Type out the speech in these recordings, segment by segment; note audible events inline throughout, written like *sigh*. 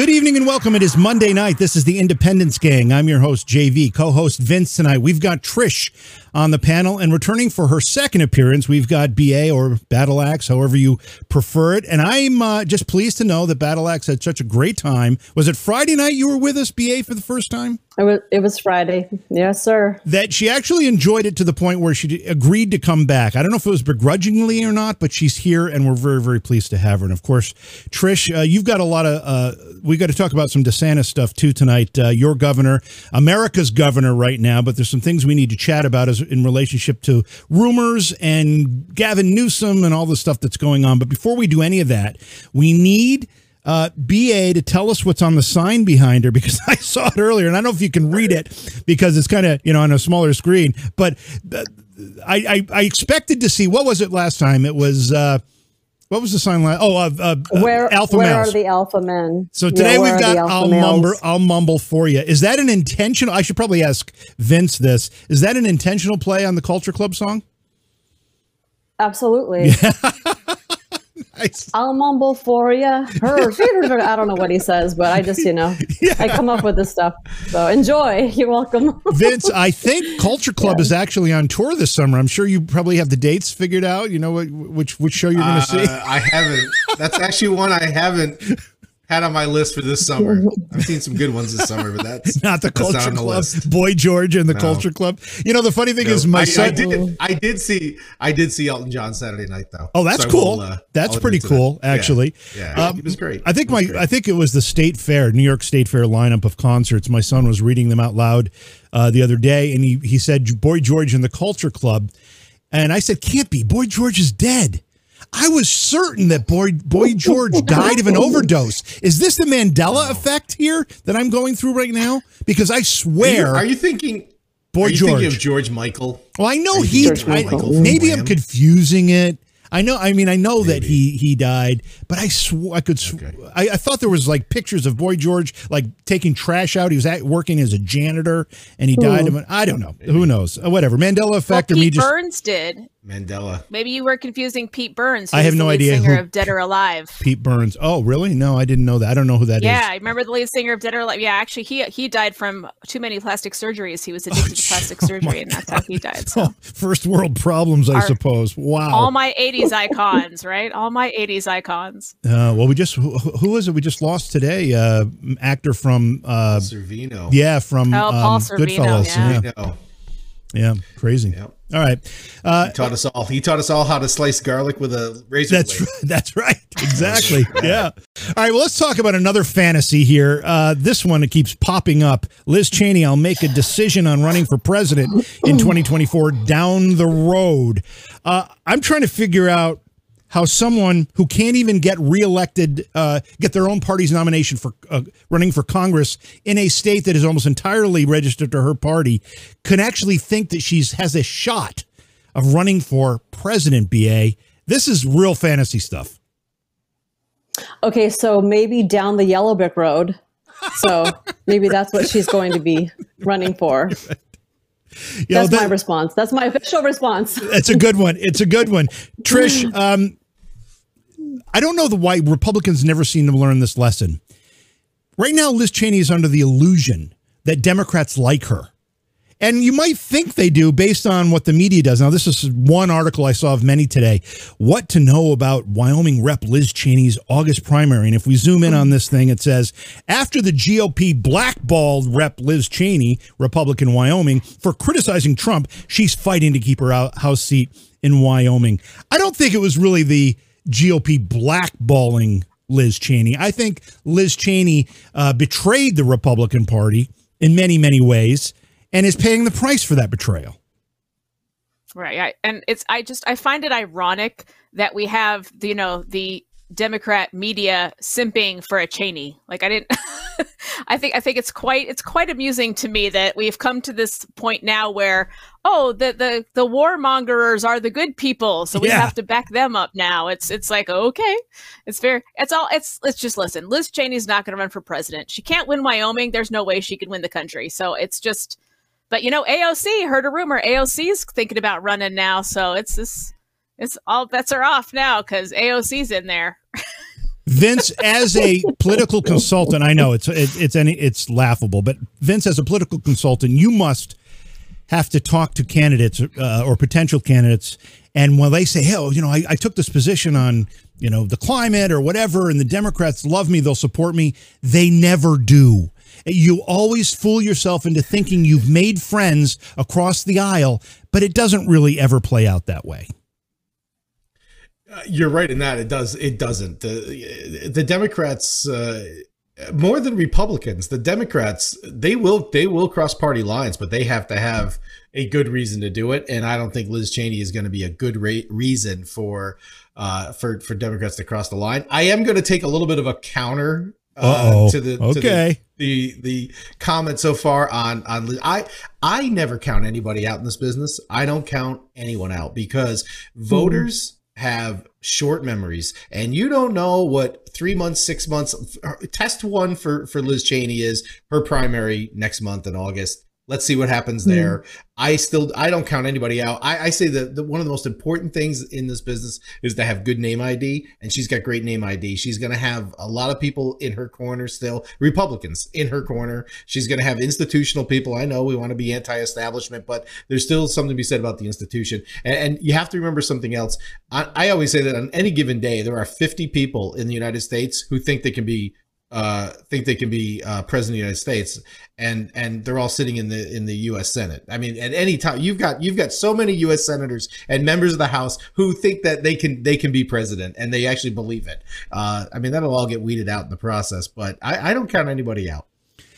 Good evening and welcome. It is Monday night. This is the Independence Gang. I'm your host, JV, co host Vince tonight. We've got Trish on the panel and returning for her second appearance, we've got BA or Battle Axe, however you prefer it. And I'm uh, just pleased to know that Battle Axe had such a great time. Was it Friday night you were with us, BA, for the first time? It was, it was Friday. Yes, sir. That she actually enjoyed it to the point where she agreed to come back. I don't know if it was begrudgingly or not, but she's here and we're very, very pleased to have her. And of course, Trish, uh, you've got a lot of, uh, we got to talk about some DeSantis stuff too tonight. Uh, your governor, America's governor right now, but there's some things we need to chat about as in relationship to rumors and Gavin Newsom and all the stuff that's going on. But before we do any of that, we need uh, BA to tell us what's on the sign behind her because *laughs* I saw it earlier and I don't know if you can read it because it's kind of, you know, on a smaller screen. But uh, I, I, I, expected to see what was it last time? It was. Uh, what was the sign last? Oh, uh, uh, where alpha where males. are the alpha men? So today yeah, we've got I'll mumble I'll mumble for you. Is that an intentional? I should probably ask Vince this. Is that an intentional play on the Culture Club song? Absolutely. Yeah. *laughs* nice. I'll mumble for you. I don't know what he says, but I just, you know, yeah. I come up with this stuff. So enjoy. You're welcome. Vince, I *laughs* think Culture Club yeah. is actually on tour this summer. I'm sure you probably have the dates figured out. You know what, which which show you're going to uh, see. I haven't. That's actually one I haven't had on my list for this summer. *laughs* I've seen some good ones this summer, but that's *laughs* not the Culture not Club. The Boy George and the no. Culture Club. You know, the funny thing no, is, my I, son. I did, I did, see. I did see Elton John Saturday night, though. Oh, that's so cool. Will, uh, that's I'll pretty cool, that. actually. Yeah, yeah um, it was great. I think my. Great. I think it was the State Fair, New York State Fair lineup of concerts. My son was reading them out loud uh, the other day, and he he said, "Boy George and the Culture Club," and I said, "Can't be. Boy George is dead." I was certain that Boy Boy George *laughs* died of an overdose. Is this the Mandela effect here that I'm going through right now? Because I swear, are you, are you thinking? Boy are you George. thinking of George Michael? Well, I know he. I, maybe I'm confusing it. I know. I mean, I know Maybe. that he he died, but I swore I could. Sw- okay. I, I, thought there was like pictures of Boy George like taking trash out. He was at, working as a janitor, and he died. Of, I don't know. Maybe. Who knows? Uh, whatever. Mandela effect. Well, or Pete just, Burns did. Mandela. Maybe you were confusing Pete Burns. I have no idea. Singer who, of Dead or Alive. Pete Burns. Oh, really? No, I didn't know that. I don't know who that yeah, is. I remember the lead singer of Dead or Alive. Yeah, actually, he he died from too many plastic surgeries. He was addicted *laughs* oh, to plastic surgery, oh and that's God. how he died. *laughs* So. Oh, first world problems, I Our, suppose. Wow. All my '80s icons, right? All my '80s icons. Uh, well, we just who, who is it? We just lost today. Uh, actor from uh, Sorvino. Yeah, from oh, Paul um, Sorvino, Goodfellas. Yeah. yeah. Yeah, crazy. Yep. All right. Uh, he taught us all. He taught us all how to slice garlic with a razor that's blade. *laughs* Right, that's right. Exactly. yeah. All right. Well, let's talk about another fantasy here. Uh, this one it keeps popping up. Liz Cheney. I'll make a decision on running for president in 2024 down the road. Uh, I'm trying to figure out how someone who can't even get reelected, uh, get their own party's nomination for uh, running for Congress in a state that is almost entirely registered to her party, can actually think that she's has a shot of running for president. Ba, this is real fantasy stuff. Okay, so maybe down the yellow brick road. So maybe that's what she's going to be running for. That's that, my response. That's my official response. That's a good one. It's a good one. Trish, *clears throat* um, I don't know the why Republicans never seem to learn this lesson. Right now, Liz Cheney is under the illusion that Democrats like her. And you might think they do based on what the media does. Now, this is one article I saw of many today. What to know about Wyoming Rep Liz Cheney's August primary. And if we zoom in on this thing, it says after the GOP blackballed Rep Liz Cheney, Republican Wyoming, for criticizing Trump, she's fighting to keep her House seat in Wyoming. I don't think it was really the GOP blackballing Liz Cheney. I think Liz Cheney uh, betrayed the Republican Party in many, many ways and is paying the price for that betrayal. Right. I, and it's, I just, I find it ironic that we have, you know, the Democrat media simping for a Cheney. Like I didn't *laughs* I think I think it's quite it's quite amusing to me that we've come to this point now where oh the the the warmongers are the good people so we yeah. have to back them up now. It's it's like okay. It's fair. It's all it's let's just listen. Liz Cheney's not going to run for president. She can't win Wyoming. There's no way she can win the country. So it's just but you know AOC heard a rumor AOC's thinking about running now so it's this it's all bets are off now cuz AOC's in there. Vince, as a political consultant, I know it's it, it's any it's laughable, but Vince, as a political consultant, you must have to talk to candidates uh, or potential candidates, and when they say, "Hell, you know, I, I took this position on you know the climate or whatever," and the Democrats love me, they'll support me. They never do. You always fool yourself into thinking you've made friends across the aisle, but it doesn't really ever play out that way. Uh, you're right in that it does. It doesn't. The the Democrats. Uh, more than Republicans, the Democrats they will they will cross party lines, but they have to have a good reason to do it. And I don't think Liz Cheney is going to be a good ra- reason for uh, for for Democrats to cross the line. I am going to take a little bit of a counter uh, to the okay. To the, the the comment so far on on I I never count anybody out in this business. I don't count anyone out because voters mm-hmm. Have short memories. And you don't know what three months six months test one for for liz cheney is her primary next month in august Let's see what happens there. Mm. I still I don't count anybody out. I, I say that the, one of the most important things in this business is to have good name ID, and she's got great name ID. She's going to have a lot of people in her corner still, Republicans in her corner. She's going to have institutional people. I know we want to be anti-establishment, but there's still something to be said about the institution. And, and you have to remember something else. I, I always say that on any given day, there are 50 people in the United States who think they can be uh, think they can be uh, president of the United States, and and they're all sitting in the in the U.S. Senate. I mean, at any time you've got you've got so many U.S. senators and members of the House who think that they can they can be president, and they actually believe it. Uh, I mean, that'll all get weeded out in the process, but I, I don't count anybody out.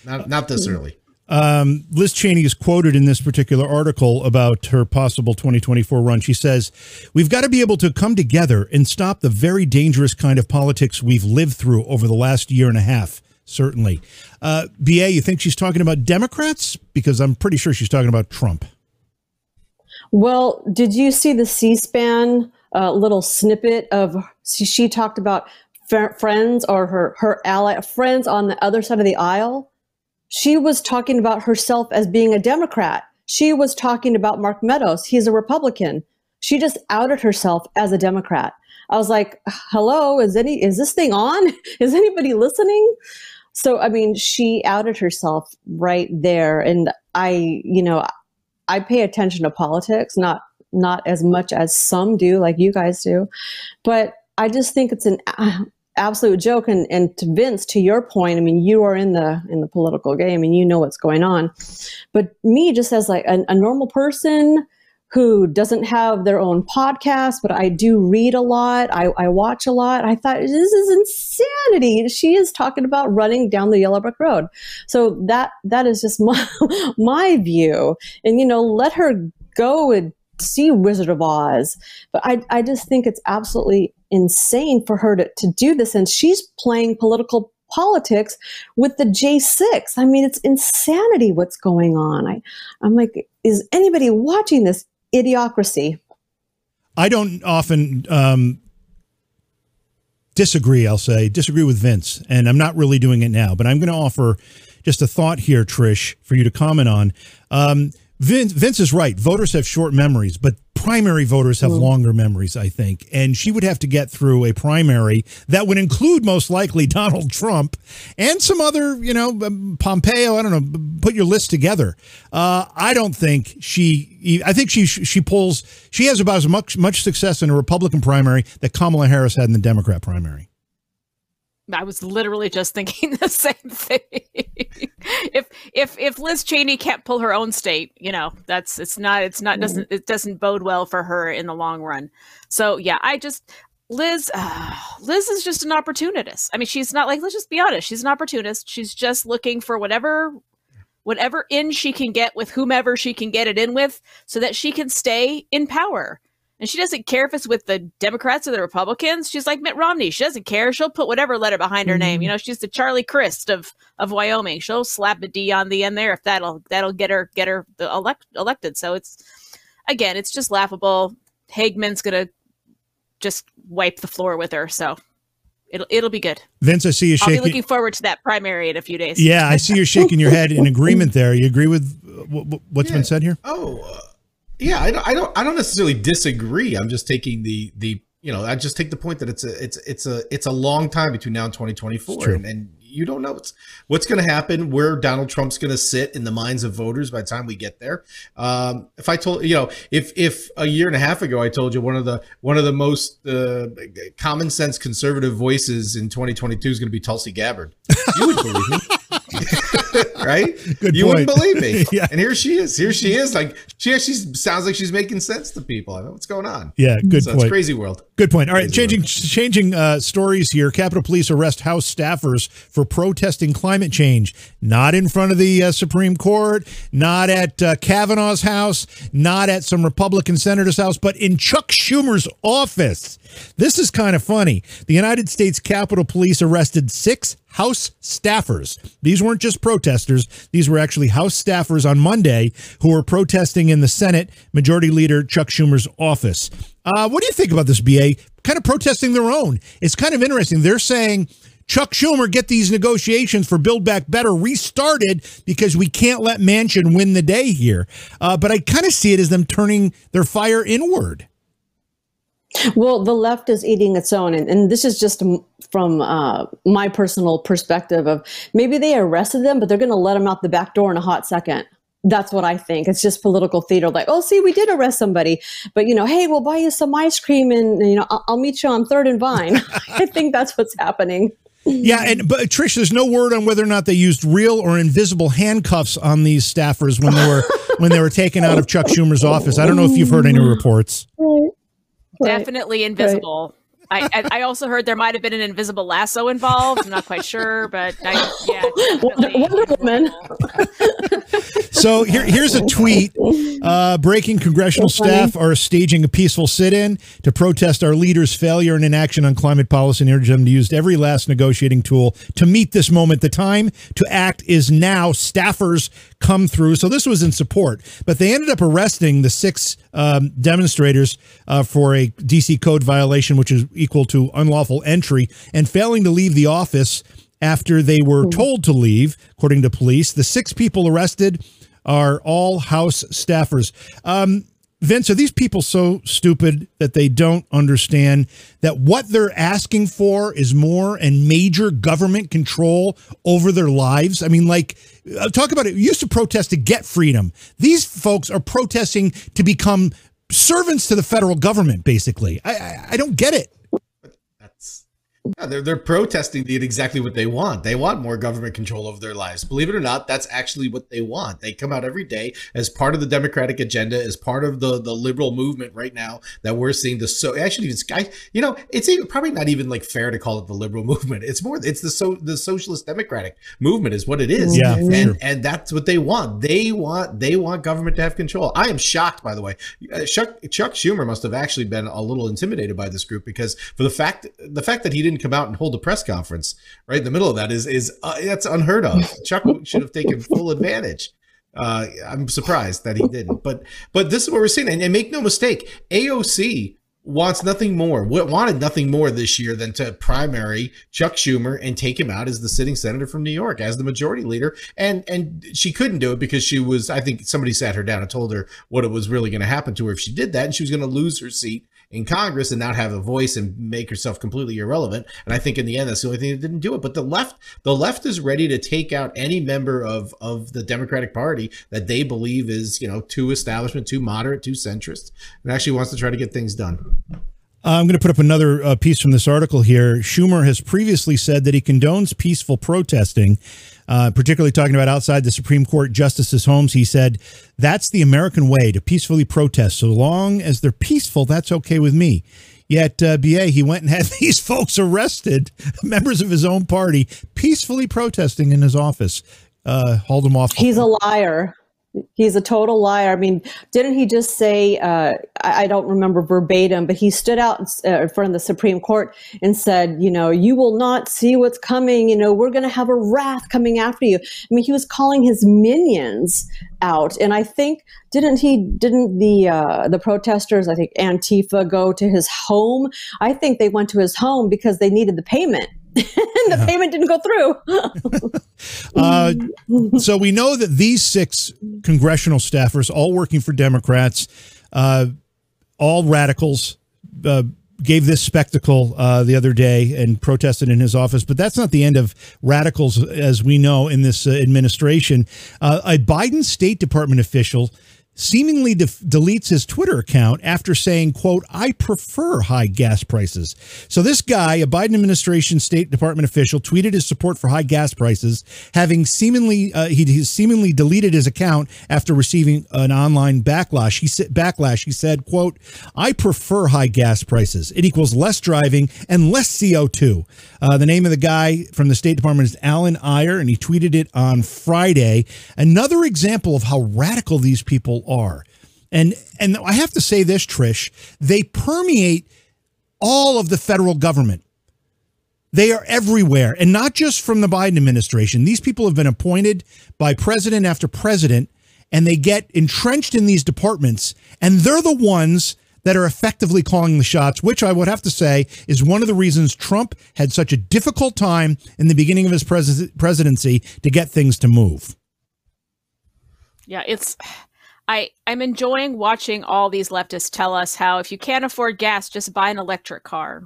Not not this early. Um, Liz Cheney is quoted in this particular article about her possible 2024 run. She says, We've got to be able to come together and stop the very dangerous kind of politics we've lived through over the last year and a half, certainly. Uh, BA, you think she's talking about Democrats? Because I'm pretty sure she's talking about Trump. Well, did you see the C SPAN uh, little snippet of she, she talked about friends or her, her ally, friends on the other side of the aisle? She was talking about herself as being a Democrat. She was talking about Mark Meadows. He's a Republican. She just outed herself as a Democrat. I was like, hello, is any is this thing on? *laughs* Is anybody listening? So I mean, she outed herself right there. And I, you know, I pay attention to politics, not not as much as some do, like you guys do. But I just think it's an absolute joke and and to Vince to your point I mean you are in the in the political game and you know what's going on. But me just as like a, a normal person who doesn't have their own podcast but I do read a lot I, I watch a lot I thought this is insanity. She is talking about running down the yellow brick road. So that that is just *laughs* my my view. And you know let her go and see Wizard of Oz but I I just think it's absolutely insane for her to, to do this. And she's playing political politics with the J6. I mean, it's insanity what's going on. I, I'm like, is anybody watching this idiocracy? I don't often um, disagree, I'll say, disagree with Vince. And I'm not really doing it now, but I'm going to offer just a thought here, Trish, for you to comment on. Um, Vince, Vince is right. Voters have short memories, but primary voters have mm. longer memories, I think. And she would have to get through a primary that would include most likely *laughs* Donald Trump and some other, you know, um, Pompeo. I don't know. Put your list together. Uh, I don't think she. I think she she pulls. She has about as much much success in a Republican primary that Kamala Harris had in the Democrat primary. I was literally just thinking *laughs* the same thing. if if if Liz Cheney can't pull her own state, you know, that's it's not it's not doesn't it doesn't bode well for her in the long run. So yeah, I just Liz uh, Liz is just an opportunist. I mean, she's not like let's just be honest, she's an opportunist. She's just looking for whatever whatever in she can get with whomever she can get it in with so that she can stay in power. And she doesn't care if it's with the Democrats or the Republicans. She's like Mitt Romney. She doesn't care. She'll put whatever letter behind her mm-hmm. name. You know, she's the Charlie Crist of of Wyoming. She'll slap a D on the end there if that'll that'll get her get her elect, elected. So it's again, it's just laughable. Hageman's gonna just wipe the floor with her. So it'll it'll be good. Vince, I see you shaking. I'll be looking forward to that primary in a few days. Yeah, I see you're shaking your head in *laughs* agreement there. You agree with what's yeah. been said here? Oh. Yeah, I don't, I don't, I don't necessarily disagree. I'm just taking the the you know, I just take the point that it's a it's it's a it's a long time between now and 2024, and, and you don't know what's what's going to happen, where Donald Trump's going to sit in the minds of voters by the time we get there. Um, if I told you know, if if a year and a half ago I told you one of the one of the most uh, common sense conservative voices in 2022 is going to be Tulsi Gabbard, you would believe me. *laughs* *laughs* right? Good you point. wouldn't believe me. *laughs* yeah. And here she is. Here she is. Like she actually sounds like she's making sense to people. I know what's going on. Yeah, good so point. crazy world. Good point. All right, crazy changing world. changing uh, stories here. Capitol Police arrest House staffers for protesting climate change. Not in front of the uh, Supreme Court. Not at uh, Kavanaugh's house. Not at some Republican senator's house. But in Chuck Schumer's office. This is kind of funny. The United States Capitol Police arrested six House staffers. These weren't just protesters, these were actually House staffers on Monday who were protesting in the Senate Majority Leader Chuck Schumer's office. Uh, what do you think about this, BA? Kind of protesting their own. It's kind of interesting. They're saying, Chuck Schumer, get these negotiations for Build Back Better restarted because we can't let Manchin win the day here. Uh, but I kind of see it as them turning their fire inward. Well, the left is eating its own, and, and this is just from uh, my personal perspective of maybe they arrested them, but they're going to let them out the back door in a hot second. That's what I think. It's just political theater. Like, oh, see, we did arrest somebody, but you know, hey, we'll buy you some ice cream, and you know, I'll, I'll meet you on Third and Vine. *laughs* I think that's what's happening. Yeah, and but Trish, there's no word on whether or not they used real or invisible handcuffs on these staffers when they were when they were taken out of Chuck Schumer's office. I don't know if you've heard any reports. Right. Definitely invisible. Right. I, I also heard there might have been an invisible lasso involved. I'm not quite sure, but I, yeah, *laughs* Wonder Woman. so here, here's a tweet. Uh, breaking congressional staff are staging a peaceful sit-in to protest our leader's failure and inaction on climate policy and urge them to use every last negotiating tool to meet this moment. The time to act is now. Staffers come through. So this was in support, but they ended up arresting the six um, demonstrators uh, for a DC code violation, which is equal to unlawful entry and failing to leave the office after they were hmm. told to leave, according to police. The six people arrested are all House staffers. Um, Vince, are these people so stupid that they don't understand that what they're asking for is more and major government control over their lives? I mean, like, uh, talk about it. We used to protest to get freedom. These folks are protesting to become servants to the federal government, basically. I, I, I don't get it. Yeah, they're they're protesting exactly what they want. They want more government control over their lives. Believe it or not, that's actually what they want. They come out every day as part of the Democratic agenda, as part of the the liberal movement right now that we're seeing. The so actually even sky, you know, it's even, probably not even like fair to call it the liberal *laughs* movement. It's more it's the so the socialist democratic movement is what it is. Yeah, and sure. and that's what they want. They want they want government to have control. I am shocked, by the way. Uh, Chuck Chuck Schumer must have actually been a little intimidated by this group because for the fact the fact that he didn't come out and hold a press conference right in the middle of that is is uh, that's unheard of. *laughs* Chuck should have taken full advantage. Uh, I'm surprised that he didn't, but but this is what we're seeing, and, and make no mistake, AOC wants nothing more, wanted nothing more this year than to primary Chuck Schumer and take him out as the sitting senator from New York as the majority leader. And and she couldn't do it because she was, I think somebody sat her down and told her what it was really going to happen to her if she did that, and she was going to lose her seat in Congress and not have a voice and make herself completely irrelevant. And I think in the end, that's the only thing that didn't do it. But the left, the left is ready to take out any member of of the Democratic Party that they believe is, you know, too establishment, too moderate, too centrist, and actually wants to try to get things done. I'm going to put up another uh, piece from this article here. Schumer has previously said that he condones peaceful protesting, uh, particularly talking about outside the Supreme Court justices' homes. He said, That's the American way to peacefully protest. So long as they're peaceful, that's okay with me. Yet, uh, BA, he went and had *laughs* these folks arrested, members of his own party, peacefully protesting in his office. Uh, hauled him off. He's a liar. He's a total liar. I mean, didn't he just say, uh, I, I, don't remember verbatim, but he stood out in, uh, front of the Supreme Court and said, you know, you will not see what's coming. You know, we're going to have a wrath coming after you. I mean, he was calling his minions out. And I think, didn't he, didn't the, uh, the protesters, I think Antifa go to his home? I think they went to his home because they needed the payment *laughs* the yeah. payment didn't go through. *laughs* uh, so we know that these six congressional staffers, all working for Democrats, uh, all radicals, uh, gave this spectacle uh, the other day and protested in his office. But that's not the end of radicals, as we know in this uh, administration. Uh, a Biden State Department official seemingly de- deletes his Twitter account after saying, quote, I prefer high gas prices. So this guy, a Biden administration State Department official, tweeted his support for high gas prices, having seemingly, uh, he, he seemingly deleted his account after receiving an online backlash. He said, backlash, he said, quote, I prefer high gas prices. It equals less driving and less CO2. Uh, the name of the guy from the State Department is Alan Eyre, and he tweeted it on Friday. Another example of how radical these people are. And and I have to say this, Trish, they permeate all of the federal government. They are everywhere, and not just from the Biden administration. These people have been appointed by president after president, and they get entrenched in these departments, and they're the ones that are effectively calling the shots, which I would have to say is one of the reasons Trump had such a difficult time in the beginning of his pres- presidency to get things to move. Yeah, it's I I'm enjoying watching all these leftists tell us how if you can't afford gas, just buy an electric car.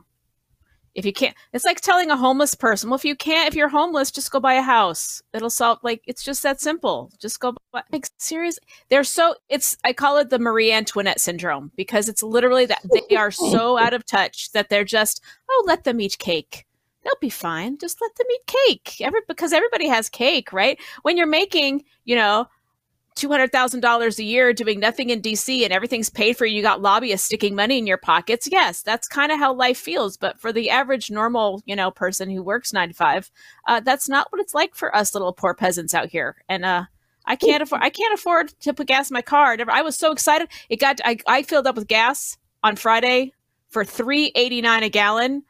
If you can't, it's like telling a homeless person, well, if you can't, if you're homeless, just go buy a house. It'll solve. Like it's just that simple. Just go. Buy, like serious. They're so. It's I call it the Marie Antoinette syndrome because it's literally that they are so out of touch that they're just oh let them eat cake. They'll be fine. Just let them eat cake. Every because everybody has cake, right? When you're making, you know, $200,000 a year doing nothing in DC and everything's paid for, you got lobbyists sticking money in your pockets. Yes, that's kind of how life feels. But for the average normal, you know, person who works nine to five, uh, that's not what it's like for us little poor peasants out here. And, uh, I can't afford. I can't afford to put gas in my car. I was so excited. It got. I, I filled up with gas on Friday for three eighty nine a gallon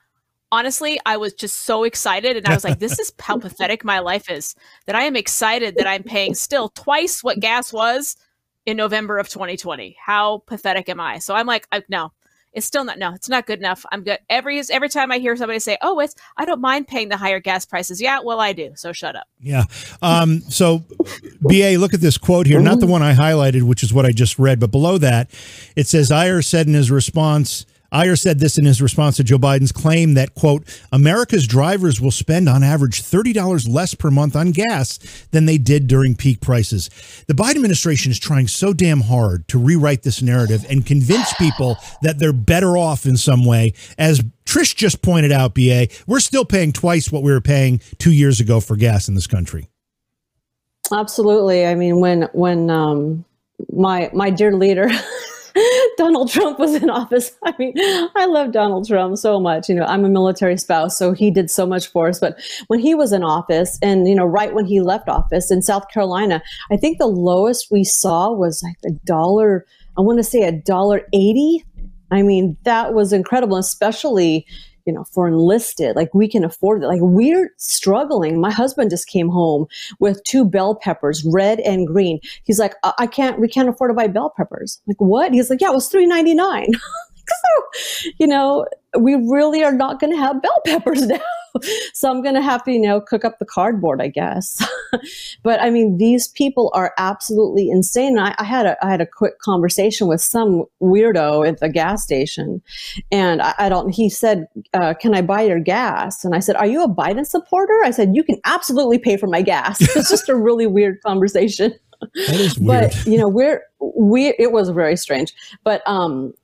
honestly, I was just so excited. And I was like, this is *laughs* how pathetic my life is that I am excited that I'm paying still twice what gas was in November of 2020. How pathetic am I? So I'm like, I, no, it's still not, no, it's not good enough. I'm good. Every, every time I hear somebody say, oh, it's, I don't mind paying the higher gas prices. Yeah, well, I do. So shut up. Yeah. Um, so BA, look at this quote here, not the one I highlighted, which is what I just read, but below that, it says, Eyre said in his response, Eyre said this in his response to Joe Biden's claim that, quote, America's drivers will spend on average $30 less per month on gas than they did during peak prices. The Biden administration is trying so damn hard to rewrite this narrative and convince people that they're better off in some way. As Trish just pointed out, BA, we're still paying twice what we were paying two years ago for gas in this country. Absolutely. I mean, when, when, um, my, my dear leader, *laughs* *laughs* Donald Trump was in office. *laughs* I mean, I love Donald Trump so much. You know, I'm a military spouse, so he did so much for us. But when he was in office, and you know, right when he left office in South Carolina, I think the lowest we saw was like a dollar. I want to say a dollar eighty. I mean, that was incredible, especially you know, for enlisted. Like we can afford it. Like we're struggling. My husband just came home with two bell peppers, red and green. He's like, I, I can't, we can't afford to buy bell peppers. I'm like what? He's like, yeah, it was three ninety nine. *laughs* *laughs* you know, we really are not going to have bell peppers *laughs* now. so I'm going to have to, you know, cook up the cardboard, I guess. *laughs* but I mean, these people are absolutely insane. I, I, had a, I had a quick conversation with some weirdo at the gas station and I, I don't, he said, uh, can I buy your gas? And I said, are you a Biden supporter? I said, you can absolutely pay for my gas. it's just a really weird conversation. That is weird. But, you know, we're, we, it was very strange, but, um,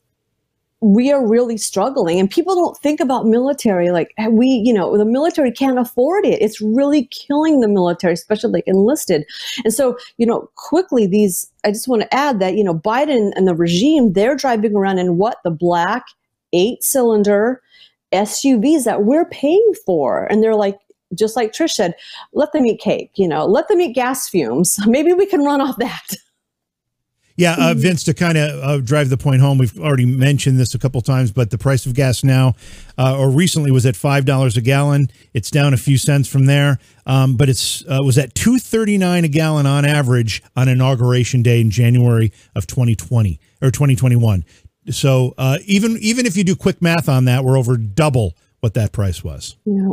we are really struggling and people don't think about military like we you know the military can't afford it. It's really killing the military especially like enlisted. And so you know quickly these i just want to add that you know biden and the regime they're driving around in what? The black eight cylinder suvs that we're paying for. And they're like just like trish said let them eat cake you know let them eat gas fumes. *laughs* Maybe we can run off that Yeah, uh, Vince, to kind of uh, drive the point home, we've already mentioned this a couple times, but the price of gas now, uh, or recently, was at five dollars a gallon. It's down a few cents from there, um, but it's uh, was at two thirty nine a gallon on average on inauguration day in January of twenty twenty or twenty twenty one. So uh, even even if you do quick math on that, we're over double what that price was. Yeah.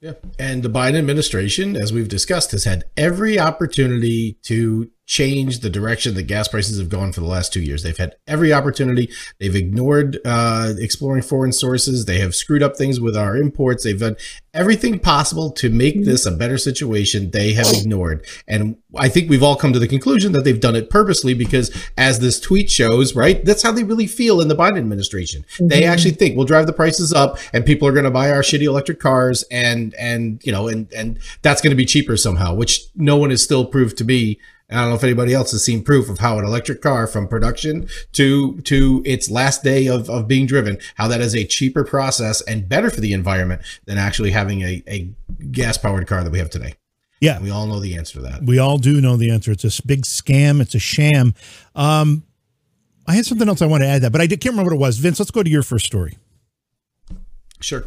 Yeah. And the Biden administration, as we've discussed, has had every opportunity to change the direction that gas prices have gone for the last two years. They've had every opportunity. They've ignored uh, exploring foreign sources. They have screwed up things with our imports. They've done everything possible to make mm-hmm. this a better situation. They have ignored. And I think we've all come to the conclusion that they've done it purposely because, as this tweet shows, right, that's how they really feel in the Biden administration. Mm-hmm. They actually think we'll drive the prices up and people are going to buy our shitty electric cars and, and, you know, and, and that's going to be cheaper somehow, which no one has still proved to be I don't know if anybody else has seen proof of how an electric car from production to to its last day of, of being driven, how that is a cheaper process and better for the environment than actually having a, a gas powered car that we have today. Yeah. And we all know the answer to that. We all do know the answer. It's a big scam. It's a sham. Um, I had something else I want to add that, but I can't remember what it was. Vince, let's go to your first story. Sure.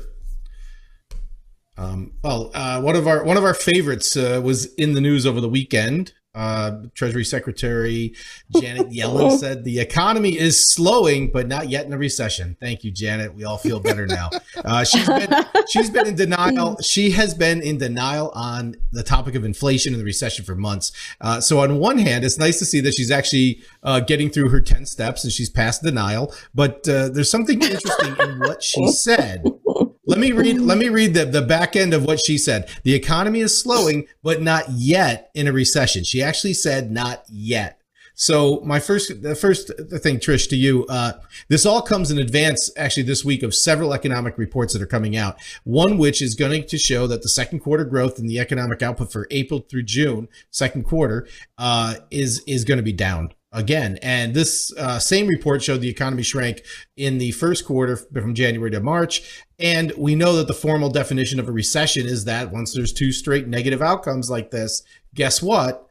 Um, well, uh, one of our one of our favorites uh, was in the news over the weekend. Uh, Treasury Secretary Janet Yellen *laughs* said the economy is slowing, but not yet in a recession. Thank you, Janet. We all feel better now. Uh, she's been *laughs* she's been in denial. She has been in denial on the topic of inflation and the recession for months. Uh, so on one hand, it's nice to see that she's actually uh, getting through her ten steps and she's past denial. But uh, there's something interesting in what she said. *laughs* Let me read. Let me read the the back end of what she said. The economy is slowing, but not yet in a recession. She actually said not yet. So my first, the first thing, Trish, to you, uh, this all comes in advance, actually, this week of several economic reports that are coming out. One which is going to show that the second quarter growth in the economic output for April through June, second quarter, uh, is is going to be down again. And this uh, same report showed the economy shrank in the first quarter from January to March. And we know that the formal definition of a recession is that once there's two straight negative outcomes like this, guess what?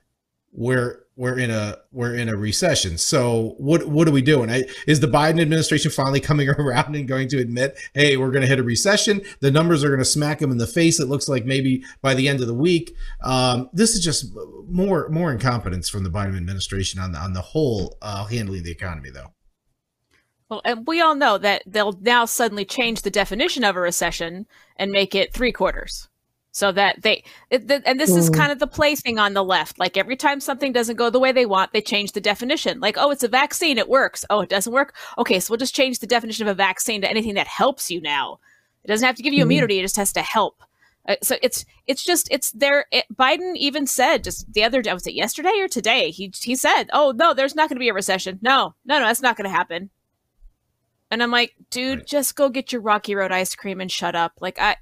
We're we're in a we're in a recession. So what what are we doing? I, is the Biden administration finally coming *laughs* around and going to admit, hey, we're going to hit a recession? The numbers are going to smack them in the face. It looks like maybe by the end of the week. Um, this is just more more incompetence from the Biden administration on the on the whole uh, handling the economy, though. Well, and we all know that they'll now suddenly change the definition of a recession and make it three quarters. So that they it, the, and this mm. is kind of the plaything on the left. Like every time something doesn't go the way they want they change the definition. Like oh it's a vaccine it works. Oh it doesn't work? Okay so we'll just change the definition of a vaccine to anything that helps you now. It doesn't have to give you mm. immunity it just has to help. Uh, so it's it's just it's there it, biden even said just the other day was it yesterday or today? He he said oh no there's not going to be a recession. No no no that's not going to happen and i'm like dude right. just go get your rocky road ice cream and shut up like i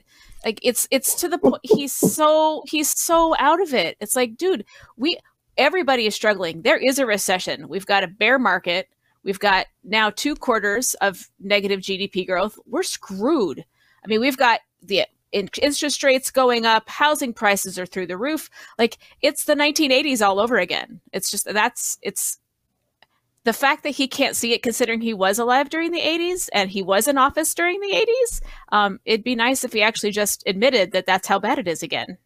like it's it's to the point he's *laughs* so he's so out of it. It's like, dude, we everybody is struggling. There is a recession. We've got a bear market. We've got now two quarters of negative GDP growth. We're screwed. I mean, we've got the interest rates going up, housing prices are through the roof. Like it's the 1980s all over again. It's just that's it's the fact that he can't see it, considering he was alive during the 80s and he was in office during the 80s, um, it'd be nice if he actually just admitted that that's how bad it is again.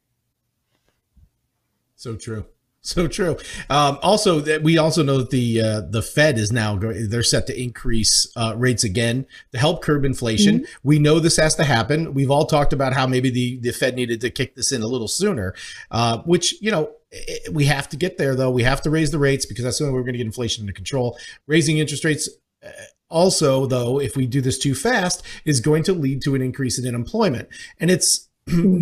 So true. So true. Um, also, that we also know that the uh, the Fed is now going, they're set to increase uh, rates again to help curb inflation. Mm-hmm. We know this has to happen. We've all talked about how maybe the the Fed needed to kick this in a little sooner, uh, which you know we have to get there though. We have to raise the rates because that's the only way we're going to get inflation under control. Raising interest rates. Uh, also, though, if we do this too fast, is going to lead to an increase in unemployment, and it's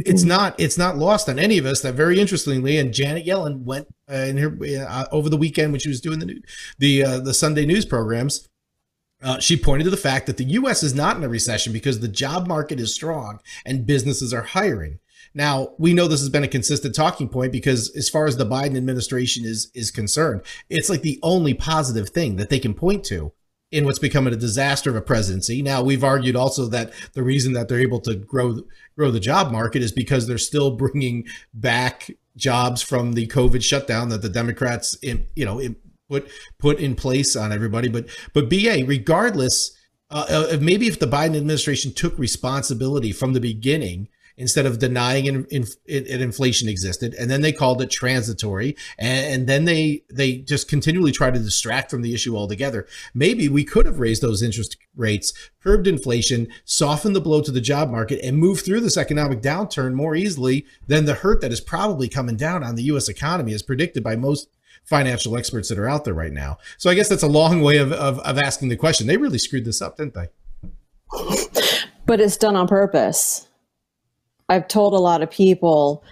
it's not it's not lost on any of us that very interestingly and Janet Yellen went uh, in her uh, over the weekend when she was doing the the uh, the Sunday news programs uh, she pointed to the fact that the US is not in a recession because the job market is strong and businesses are hiring. Now, we know this has been a consistent talking point because as far as the Biden administration is is concerned, it's like the only positive thing that they can point to in what's becoming a disaster of a presidency. Now, we've argued also that the reason that they're able to grow grow the job market is because they're still bringing back jobs from the COVID shutdown that the Democrats, in, you know, in, put put in place on everybody. But but BA, regardless. Uh, uh, maybe if the Biden administration took responsibility from the beginning instead of denying in, in, in, inflation existed and then they called it transitory and, and, then they they just continually try to distract from the issue altogether maybe we could have raised those interest rates curbed inflation softened the blow to the job market and moved through this economic downturn more easily than the hurt that is probably coming down on the US economy as predicted by most financial experts that are out there right now. So I guess that's a long way of, of, of asking the question. They really screwed this up, didn't they? But it's done on purpose. I've told a lot of people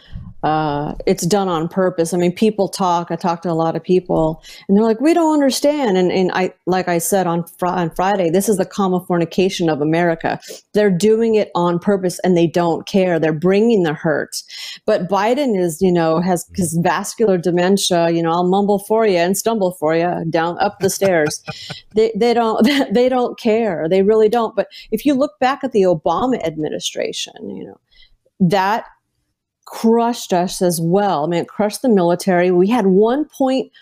uh, it's done on purpose. I mean, people talk. I talk to a lot of people, and they're like, "We don't understand." And and I, like I said on fr- on Friday, this is the common fornication of America. They're doing it on purpose, and they don't care. They're bringing the hurt. But Biden is, you know, has his vascular dementia. You know, I'll mumble for you and stumble for you down up the stairs. *laughs* they they don't *laughs* they don't care. They really don't. But if you look back at the Obama administration, you know that crushed us as well. I mean, it crushed the military. We had one point,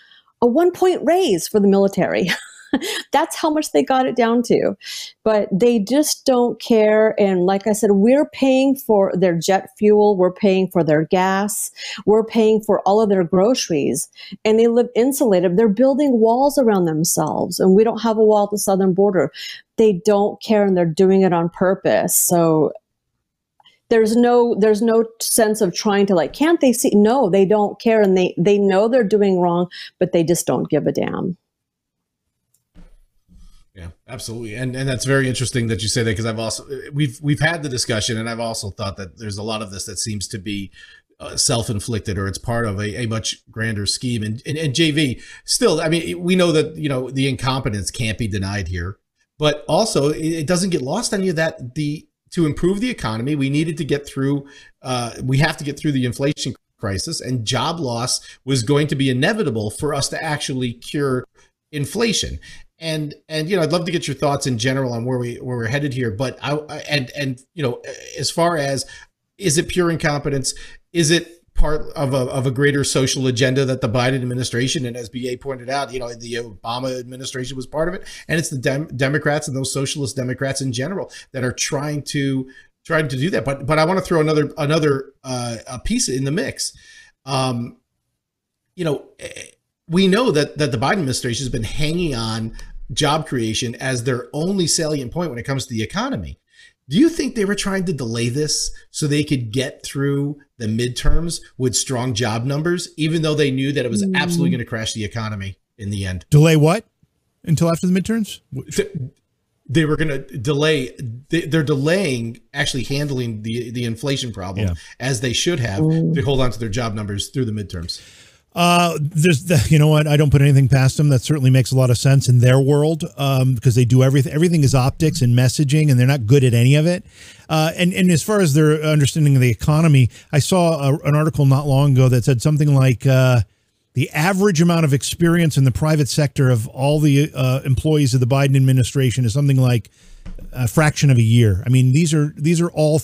a one point raise for the military. *laughs* That's how much they got it down to. But they just don't care. And like I said, we're paying for their jet fuel, we're paying for their gas, we're paying for all of their groceries. And they live insulated. They're building walls around themselves. And we don't have a wall at the southern border. They don't care and they're doing it on purpose. So there's no there's no sense of trying to like can't they see? No they don't care and they they know they're doing wrong but they just don't give a damn. Yeah absolutely. And and that's very interesting that you say that because i've also we've we've had the discussion and i've also thought that there's a lot of this that seems to be uh, self-inflicted or it's part of a, a much grander scheme. And, and and jv still i mean we know that you know the incompetence can't be denied here but also it doesn't get lost on you that the to improve the economy, we needed to get through, uh, we have to get through the inflation crisis, and job loss was going to be inevitable for us to actually cure inflation. And and you know, I'd love to get your thoughts in general on where we where we're headed here. But I and and you know, as far as is it pure incompetence? Is it part of a, of a greater social agenda that the Biden administration and as BA pointed out, you know, the Obama administration was part of it, and it's the Dem- Democrats and those socialist Democrats in general that are trying to trying to do that. But but I want to throw another another uh, a piece in the mix. Um, you know, we know that that the Biden administration has been hanging on job creation as their only salient point when it comes to the economy. Do you think they were trying to delay this so they could get through the midterms with strong job numbers, even though they knew that it was absolutely mm. going to crash the economy in the end? Delay what until after the midterms? They were going to delay. They're delaying actually handling the the inflation problem yeah. as they should have to hold on to their job numbers through the midterms. Uh, there's the, you know what? I don't put anything past them. That certainly makes a lot of sense in their world um, because they do everything. Everything is optics and messaging, and they're not good at any of it. Uh, and and as far as their understanding of the economy, I saw a, an article not long ago that said something like. Uh, the average amount of experience in the private sector of all the uh, employees of the Biden administration is something like a fraction of a year. I mean, these are these are all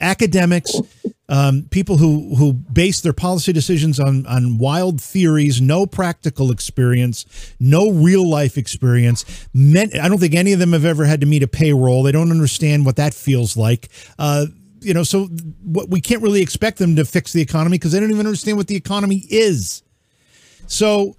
academics um, people who who base their policy decisions on on wild theories, no practical experience, no real life experience. Men, I don't think any of them have ever had to meet a payroll. They don't understand what that feels like. Uh, you know, so what we can't really expect them to fix the economy because they don't even understand what the economy is. So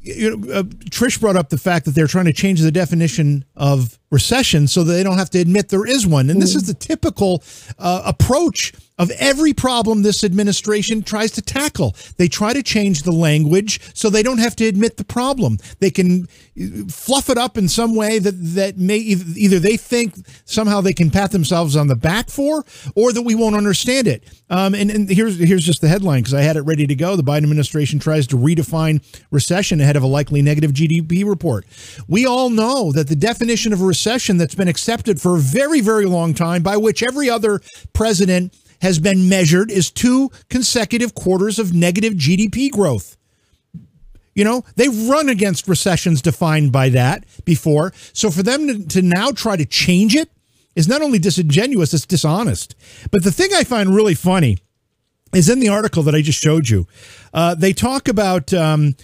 you know, uh, Trish brought up the fact that they're trying to change the definition of recession so that they don't have to admit there is one. And this is the typical uh, approach of every problem this administration tries to tackle. They try to change the language so they don't have to admit the problem. They can uh, fluff it up in some way that that may either they think somehow they can pat themselves on the back for, or that we won't understand it. Um, and, and here's here's just the headline because I had it ready to go. The Biden administration tries to redefine recession ahead of a likely negative GDP report. We all know that the definition of a recession that's been accepted for a very very long time, by which every other president has been measured is two consecutive quarters of negative GDP growth. You know, they've run against recessions defined by that before. So for them to, to, now try to change it is not only disingenuous, it's dishonest. But the thing I find really funny is in the article that I just showed you. Uh, they talk about, um,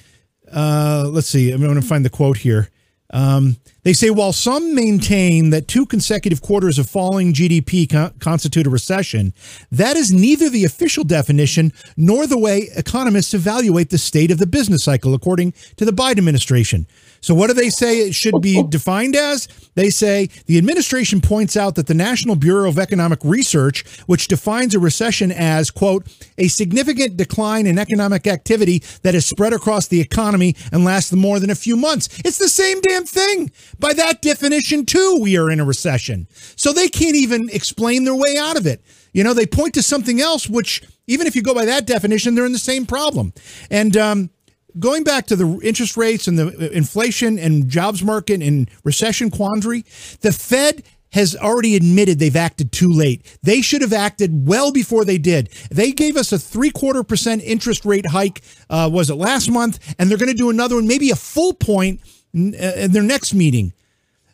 uh, let's see, I'm going to find the quote here. Um, they say while some maintain that two consecutive quarters of falling GDP co- constitute a recession, that is neither the official definition nor the way economists evaluate the state of the business cycle, according to the Biden administration. So, what do they say it should be *laughs* defined as? They say the administration points out that the National Bureau of Economic Research, which defines a recession as, quote, a significant decline in economic activity that is spread across the economy and lasts more than a few months. It's the same damn thing. By that definition, too, we are in a recession. So they can't even explain their way out of it. You know, they point to something else, which, even if you go by that definition, they're in the same problem. And, um, going back to the interest rates and the uh, inflation and jobs market and recession quandary, the Fed has already admitted they've acted too late. They should have acted well before they did. They gave us a three quarter percent interest rate hike, uh, was it last month? And they're going to do another one, maybe a full point in, uh, their next meeting.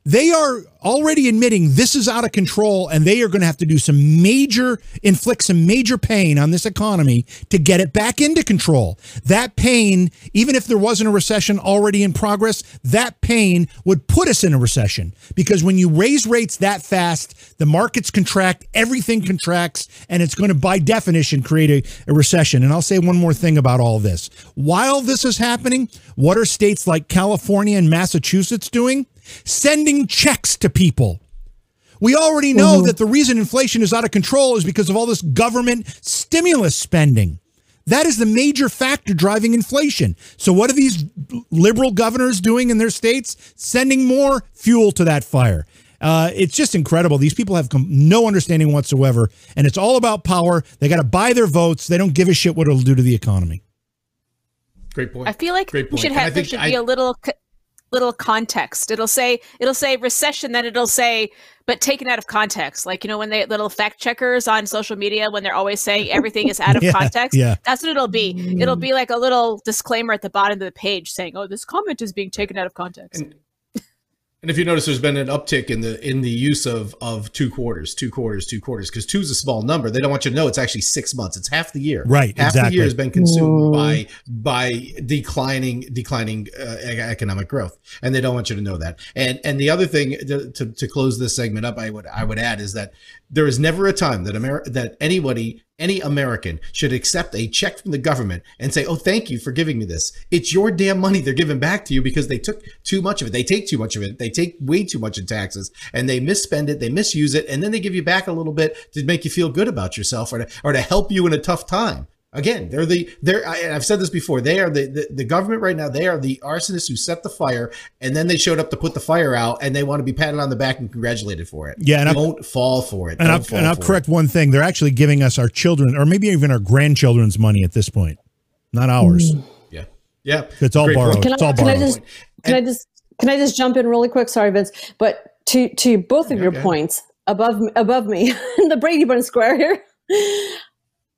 They are already admitting this is out of control and they are going to have to do some major, inflict some major pain on this economy to get it back into control. That pain, even if there wasn't a recession already in progress, that pain would put us in a recession because when you raise rates that fast, the markets contract, everything contracts, and it's going to, by definition, create a, a recession. And I'll say one more thing about all this. While this is happening, what are states like California and Massachusetts doing? Sending checks to people. We already know mm-hmm. that the reason inflation is out of control is because of all this government stimulus spending. That is the major factor driving inflation. So, what are these liberal governors doing in their states? Sending more fuel to that fire. Uh, it's just incredible. These people have no understanding whatsoever, and it's all about power. They got to buy their votes. They don't give a shit what it'll do to the economy. Great point. I feel like Great point. we should have there should I, be a little little context. It'll say it'll say recession, then it'll say but taken out of context. Like you know when they little fact checkers on social media when they're always saying everything is out *laughs* of yeah, context. Yeah, that's what it'll be. It'll be like a little disclaimer at the bottom of the page saying, "Oh, this comment is being taken out of context." And, and if you notice, there's been an uptick in the in the use of of two quarters, two quarters, two quarters, because two is a small number. They don't want you to know it's actually six months. It's half the year. Right. Half exactly. the year has been consumed by by declining declining uh, economic growth, and they don't want you to know that. And and the other thing to, to, to close this segment up, I would I would add is that there is never a time that that anybody any American should accept a check from the government and say, "Oh, thank you for giving me this." It's your damn money they're giving back to you because they took too much of it. They take too much of it. They take way too much in taxes and they misspend it. They misuse it, and then they give you back a little bit to make you feel good about yourself or to, or to help you in a tough time. Again, they're the they're. I, have said this before. They are the, the, the government right now. They are the arsonists who set the fire, and then they showed up to put the fire out, and they want to be patted on the back and congratulated for it. Yeah, and don't I'll, fall for it. And I'll, and I'll correct it. one thing. They're actually giving us our children, or maybe even our grandchildren's money at this point, not ours. Mm. Yeah, yeah. It's all Great borrowed. Can it's I, all can borrowed. I just can and, I just can I just jump in really quick? Sorry, Vince, but to to both of your points above above me in *laughs* the Brady Bunch square here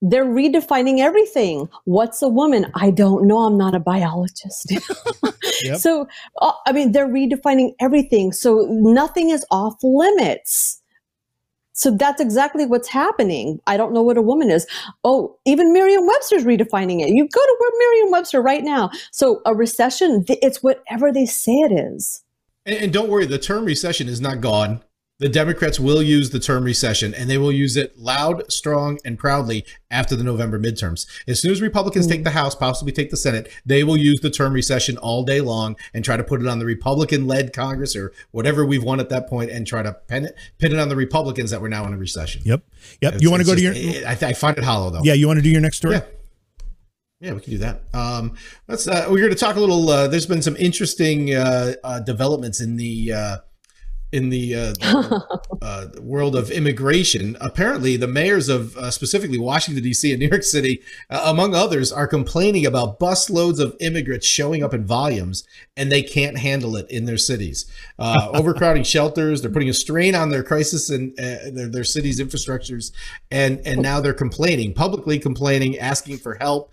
they're redefining everything. What's a woman? I don't know. I'm not a biologist. *laughs* yep. So, uh, I mean, they're redefining everything. So nothing is off limits. So that's exactly what's happening. I don't know what a woman is. Oh, even Merriam Webster's redefining it. You go to Merriam Webster right now. So a recession, it's whatever they say it is. And, and don't worry, the term recession is not gone the Democrats will use the term recession and they will use it loud, strong, and proudly after the November midterms. As soon as Republicans take the House, possibly take the Senate, they will use the term recession all day long and try to put it on the Republican led Congress or whatever we've won at that point and try to pin it, pin it on the Republicans that we're now in a recession. Yep. Yep. It's, you want to go just, to your. I, I, find it hollow though. Yeah. You want to do your next story? Yeah. Yeah, we can do that. Um, let's. Uh, we're going to talk a little. Uh, there's been some interesting uh, uh, developments in the uh, in the, uh, the *laughs* uh, world of immigration. Apparently, the mayors of uh, specifically Washington, D.C. and New York City, uh, among others, are complaining about busloads of immigrants showing up in volumes and they can't handle it in their cities. Uh, *laughs* overcrowding shelters, they're putting a strain on their crisis and uh, their, their cities' infrastructures. And, and now they're complaining, publicly complaining, asking for help.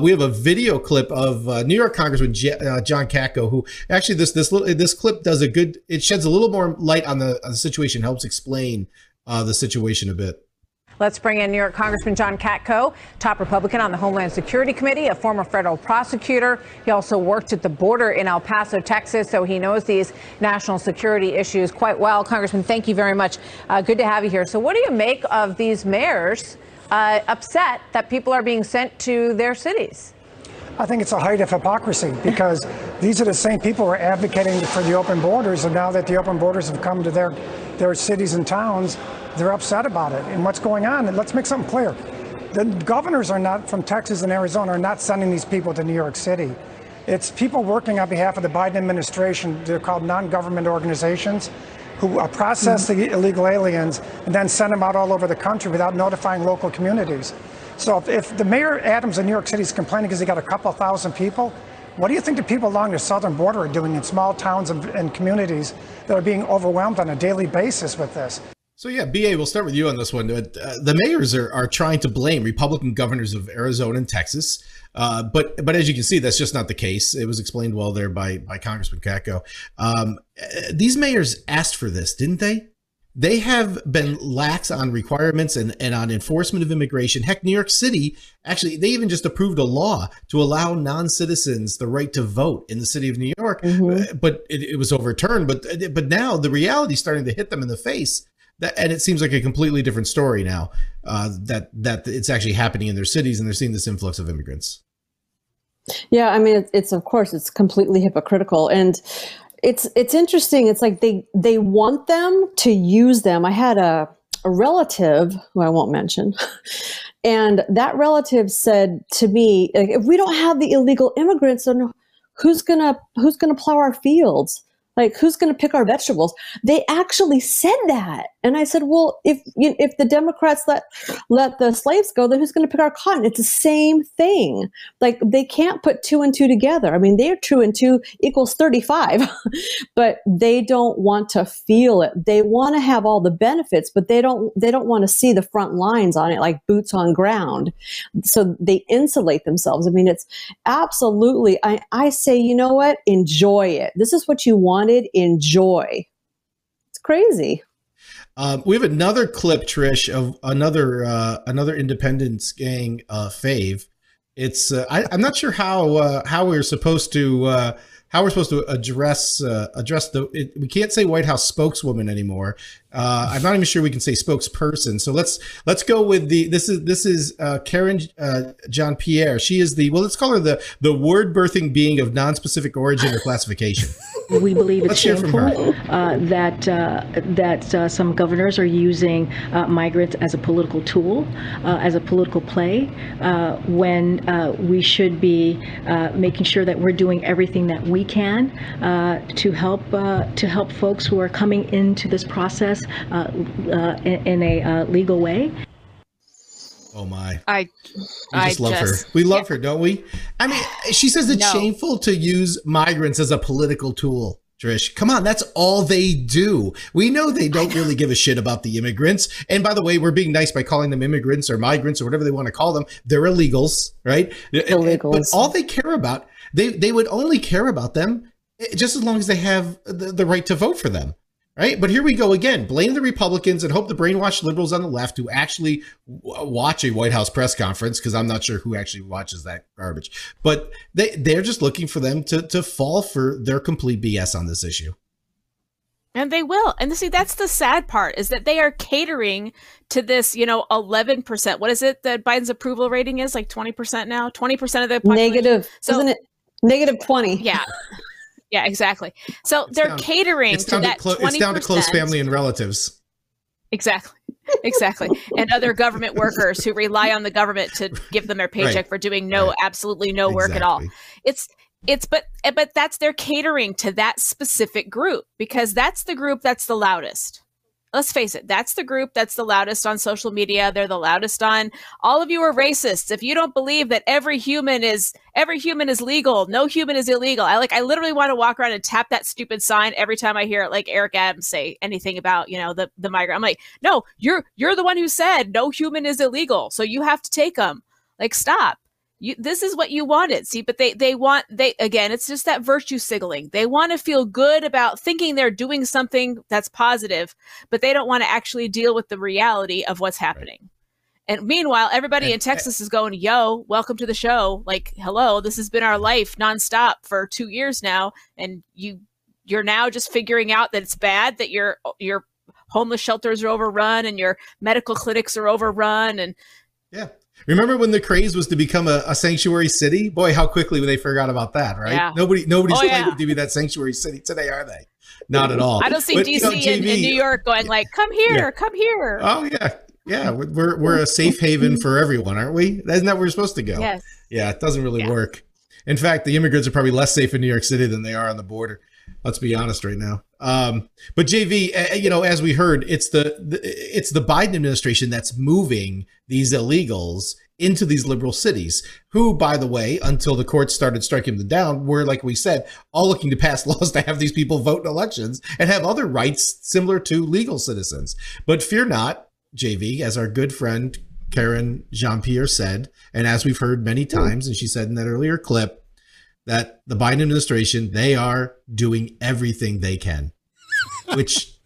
we have a video clip of New York Congressman J- John Katko, who actually this this little, this clip does a good. It sheds a little more light on the, on the situation helps explain uh, the situation a bit. Let's bring in New York Congressman John Katko, top Republican on the Homeland Security Committee, a former federal prosecutor. He also worked at the border in El Paso, Texas, so he knows these national security issues quite well. Congressman, thank you very much. Uh, good to have you here. So, what do you make of these mayors uh, upset that people are being sent to their cities? I think it's a height of hypocrisy because *laughs* these are the same people who are advocating for the open borders, and now that the open borders have come to their their cities and towns, they're upset about it. And what's going on? And let's make something clear: the governors are not from Texas and Arizona are not sending these people to New York City. It's people working on behalf of the Biden administration. They're called non-government organizations who process mm-hmm. the illegal aliens and then send them out all over the country without notifying local communities. So if, if the mayor Adams in New York City is complaining because he got a couple thousand people, what do you think the people along the southern border are doing in small towns and, and communities that are being overwhelmed on a daily basis with this? So yeah, BA, we'll start with you on this one. Uh, the mayors are, are trying to blame Republican governors of Arizona and Texas, uh, but but as you can see, that's just not the case. It was explained well there by by Congressman Katko. Um, uh, these mayors asked for this, didn't they? They have been lax on requirements and, and on enforcement of immigration. Heck, New York City, actually, they even just approved a law to allow non citizens the right to vote in the city of New York, mm-hmm. Uh, but it, it, was overturned. But but now the reality is starting to hit them in the face. That, and it seems like a completely different story now uh, that that it's actually happening in their cities and they're seeing this influx of immigrants. Yeah, I mean, it's, it's of course it's completely hypocritical, and it's it's interesting. It's like they they want them to use them. I had a a relative who I won't mention, *laughs* and that relative said to me, like, "If we don't have the illegal immigrants, then who's gonna who's gonna plow our fields? Like, who's going to pick our vegetables? They actually said that. And I said, well, if if the Democrats let let the slaves go, then who's going to pick our cotton? It's the same thing. Like they can't put two and two together. I mean, they're two and two equals 35, *laughs* but they don't want to feel it. They want to have all the benefits, but they don't they don't want to see the front lines on it like boots on ground. So they insulate themselves. I mean, it's absolutely I, I say, you know what? Enjoy it. This is what you want wanted enjoy. It's crazy. Um, we have another clip, Trish, of another uh, another Independence Gang uh, fave. It's uh, I, am not sure how uh, how we're supposed to uh, how we're supposed to address uh, address the. It, we can't say White House spokeswoman anymore uh, I'm not even sure we can say spokesperson. So let's let's go with the this is this is uh, Karine uh, Jean Pierre. She is the well, let's call her the the word birthing being of non-specific origin or classification. *laughs* We believe it's shameful uh, that uh, that uh, some governors are using migrants as a political tool, as a political play, when we should be making sure that we're doing everything that we can to help to help folks who are coming into this process uh, uh, in, in, a uh, legal way. Oh my! I, we I just love just, her. We love yeah. her, don't we? I mean, she says it's no. shameful to use migrants as a political tool. Trish, come on, that's all they do. We know they don't really give a shit about the immigrants. And by the way, we're being nice by calling them immigrants or migrants or whatever they want to call them. They're illegals, right? Illegals. But all they care about, they they would only care about them eh, just as long as they have the, the right to vote for them right? But here we go again. Blame the Republicans and hope the brainwashed liberals on the left who actually w- watch a White House press conference, because I'm not sure who actually watches that garbage. But they they're just looking for them to to fall for their complete BS on this issue. And they will. And see, that's the sad part is that they are catering to this, you know, 11%. What is it that Biden's approval rating is? Like 20% now? 20% of the population? Negative. So, Isn't it negative 20? Yeah. *laughs* Yeah, exactly. So it's they're down, catering to that. To clo- it's down to close family and relatives. Exactly. Exactly. and other government workers who rely on the government to *laughs* give them their paycheck right. for doing no, right. absolutely no work exactly. at all. It's it's but but that's their catering to that specific group because that's the group that's the loudest let's face it, that's the group that's the loudest on social media. They're the loudest on all of you are racists. If you don't believe that every human is every human is legal, no human is illegal. I like I literally want to walk around and tap that stupid sign every time I hear it, like Eric Adams say anything about, you know, the the migrant. I'm like, "No, you're you're the one who said no human is illegal. So you have to take them." Like stop you this is what you wanted. See but they they want they again it's just that virtue signaling. They want to feel good about thinking they're doing something that's positive but they don't want to actually deal with the reality of what's happening. And meanwhile, everybody and, in Texas is going, "Yo, welcome to the show!" Like, hello, this has been our life nonstop for two years now, and you you're now just figuring out that it's bad that your your homeless shelters are overrun and your medical clinics are overrun and yeah remember when the craze was to become a, a sanctuary city? Boy how quickly they forgot about that right? Yeah. nobody nobody's oh, yeah. to be that sanctuary city today are they? Not at all. I don't see but, dc you know, and, and, new york going like come here yeah. come here. Oh yeah. Yeah we're, we're a safe haven for everyone aren't we? Isn't that where we're supposed to go? Yes. yeah it doesn't really work. In fact the immigrants are probably less safe in new york city than they are on the border Let's be honest right now. Um, but JV, uh, you know, as we heard, it's the, the it's the Biden administration that's moving these illegals into these liberal cities, who, by the way, until the courts started striking them down, were, like we said, all looking to pass *laughs* laws to have these people vote in elections and have other rights similar to legal citizens. But fear not, JV, as our good friend Karen Jean Pierre said, and as we've heard many times, and she said in that earlier clip, that the Biden administration, they are doing everything they can, which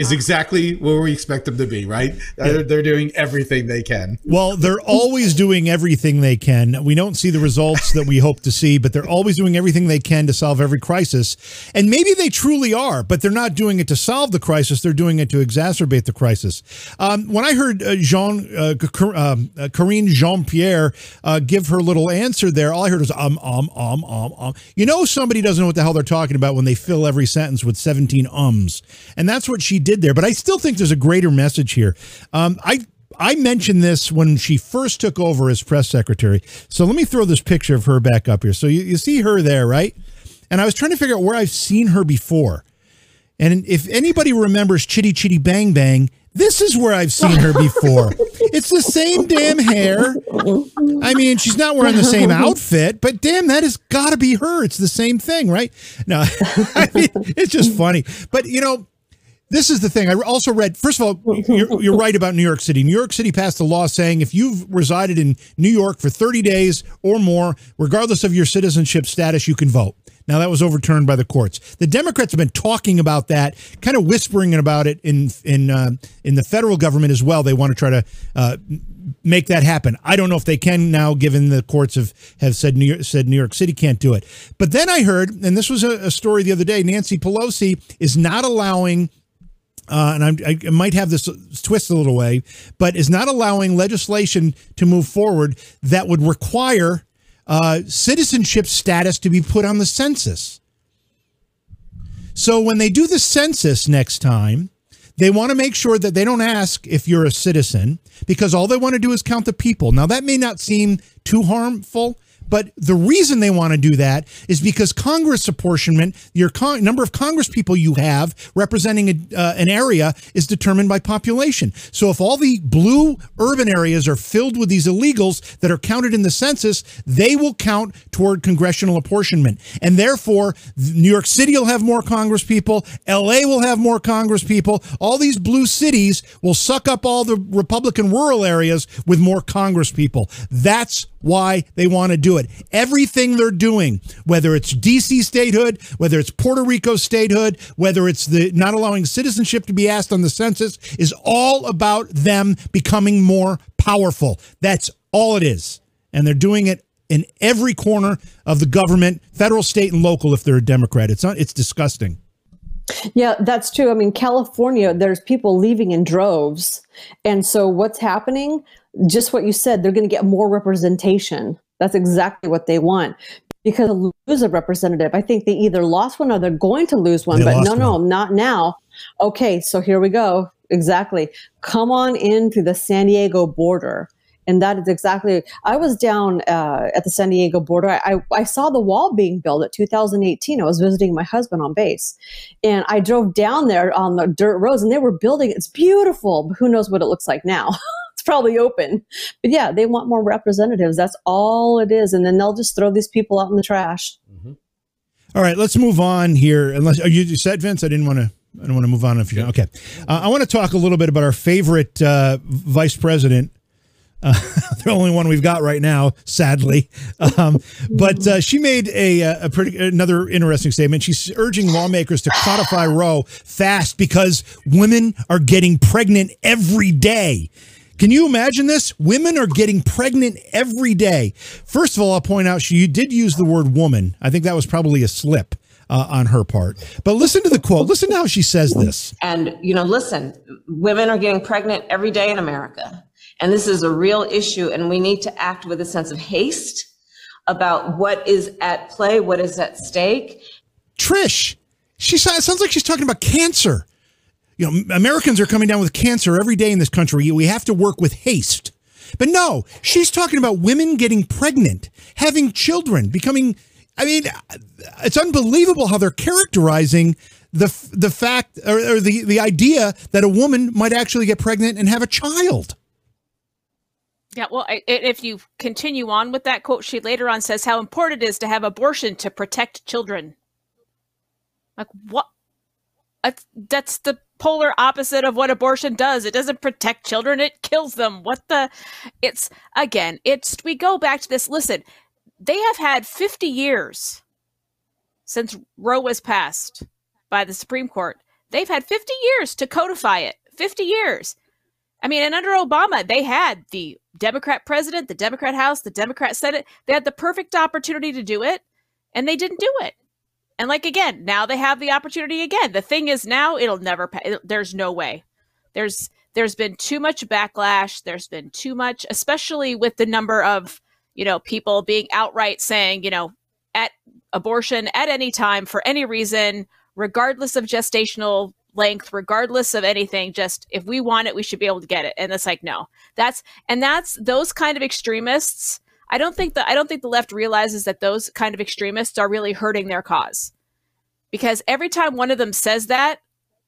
is exactly where we expect them to be, right? They're, they're, doing everything they can. Well, they're always doing everything they can. We don't see the results that we hope to see, but they're always doing everything they can to solve every crisis. And maybe they truly are, but they're not doing it to solve the crisis. They're doing it to exacerbate the crisis. Um, when I heard uh, Jean, uh, um, uh, Karine Jean Pierre uh, give her little answer there, all I heard was um, um, um, um, um. You know, somebody doesn't know what the hell they're talking about when they fill every sentence with 17 ums. And that's what she did did there, but I still think there's a greater message here. Um, I I mentioned this when she first took over as press secretary. So let me throw this picture of her back up here. So you, you see her there, right? And I was trying to figure out where I've seen her before. And if anybody remembers Chitty Chitty Bang Bang, this is where I've seen her before. *laughs* it's the same damn hair. I mean, she's not wearing the same outfit, but damn, that has got to be her. It's the same thing, right? No, *laughs* I mean, it's just funny. But, you know, this is the thing. I also read, first of all, you're, you're, right about New York City. New York City passed a law saying if you've resided in New York for 30 days or more, regardless of your citizenship status, you can vote. Now, that was overturned by the courts. The Democrats have been talking about that, kind of whispering about it in in uh, in the federal government as well. They want to try to uh, make that happen. I don't know if they can now, given the courts have have said New York, said New York City can't do it. But then I heard, and this was a, a story the other day. Nancy Pelosi is not allowing uh, and I, I might have this twist a little way, but is not allowing legislation to move forward that would require uh, citizenship status to be put on the census. So when they do the census next time, they want to make sure that they don't ask if you're a citizen because all they want to do is count the people. Now, that may not seem too harmful but the reason they want to do that is because Congress apportionment, your con- number of Congress people you have representing a, uh, an area is determined by population. So if all the blue urban areas are filled with these illegals that are counted in the census, they will count toward congressional apportionment. And therefore, New York City will have more Congress people, LA will have more Congress people. All these blue cities will suck up all the Republican rural areas with more Congress people. That's why they want to do it. Everything they're doing, whether it's DC statehood, whether it's Puerto Rico statehood, whether it's the not allowing citizenship to be asked on the census, is all about them becoming more powerful. That's all it is. And they're doing it in every corner of the government, federal, state, and local if they're a Democrat. It's not it's disgusting. Yeah, that's true. I mean, California, there's people leaving in droves. And so what's happening? Just what you said, they're going to get more representation. That's exactly what they want. Because to lose a representative, I think they either lost one or they're going to lose one. They but no, no, not now. Okay, so here we go. Exactly. Come on in through the San Diego border. And that is exactly. I was down uh, at the San Diego border. I, I saw the wall being built at 2018. I was visiting my husband on base, and I drove down there on the dirt roads, and they were building. It's beautiful. But who knows what it looks like now? *laughs* it's probably open. But yeah, they want more representatives. That's all it is. And then they'll just throw these people out in the trash. Mm-hmm. All right, let's move on here. Unless you said, Vince, I didn't want to. I don't want to move on if you okay. Uh, I want to talk a little bit about our favorite uh, vice president, uh, *laughs* the only one we've got right now, sadly. *laughs* Um, but uh, she made a, uh, a pretty another interesting statement. She's urging lawmakers to codify Roe fast because women are getting pregnant every day. Can you imagine this? Women are getting pregnant every day. First of all, I'll point out she did use the word woman. I think that was probably a slip. Uh, on her part. But listen to the quote. Listen to how she says this. And, you know, listen, women are getting pregnant every day in America. And this is a real issue. And we need to act with a sense of haste about what is at play, what is at stake. Trish, she sounds like she's talking about cancer you know, Americans are coming down with cancer every day in this country. We have to work with haste. But no, she's talking about women getting pregnant, having children, becoming. I mean, it's unbelievable how they're characterizing the the fact or, or the the idea that a woman might actually get pregnant and have a child. Yeah, well, if you continue on with that quote, she later on says how important it is to have abortion to protect children. Like what? That's the polar opposite of what abortion does. It doesn't protect children, it kills them. What the it's again, it's we go back to this. Listen, they have had 50 years since Roe was passed by the Supreme Court. They've had 50 years to codify it. 50 years. I mean, and under Obama, they had the Democrat president, the Democrat House, the Democrat Senate. They had the perfect opportunity to do it, and they didn't do it. And like again, now they have the opportunity again. The thing is now it'll never pay. There's no way. There's there's been too much backlash. There's been too much, especially with the number of, you know, people being outright saying, you know, at abortion at any time for any reason, regardless of gestational length, regardless of anything, just if we want it, we should be able to get it. And it's like, no. That's and that's those kind of extremists I don't think the I don't think the left realizes that those kind of extremists are really hurting their cause. Because every time one of them says that,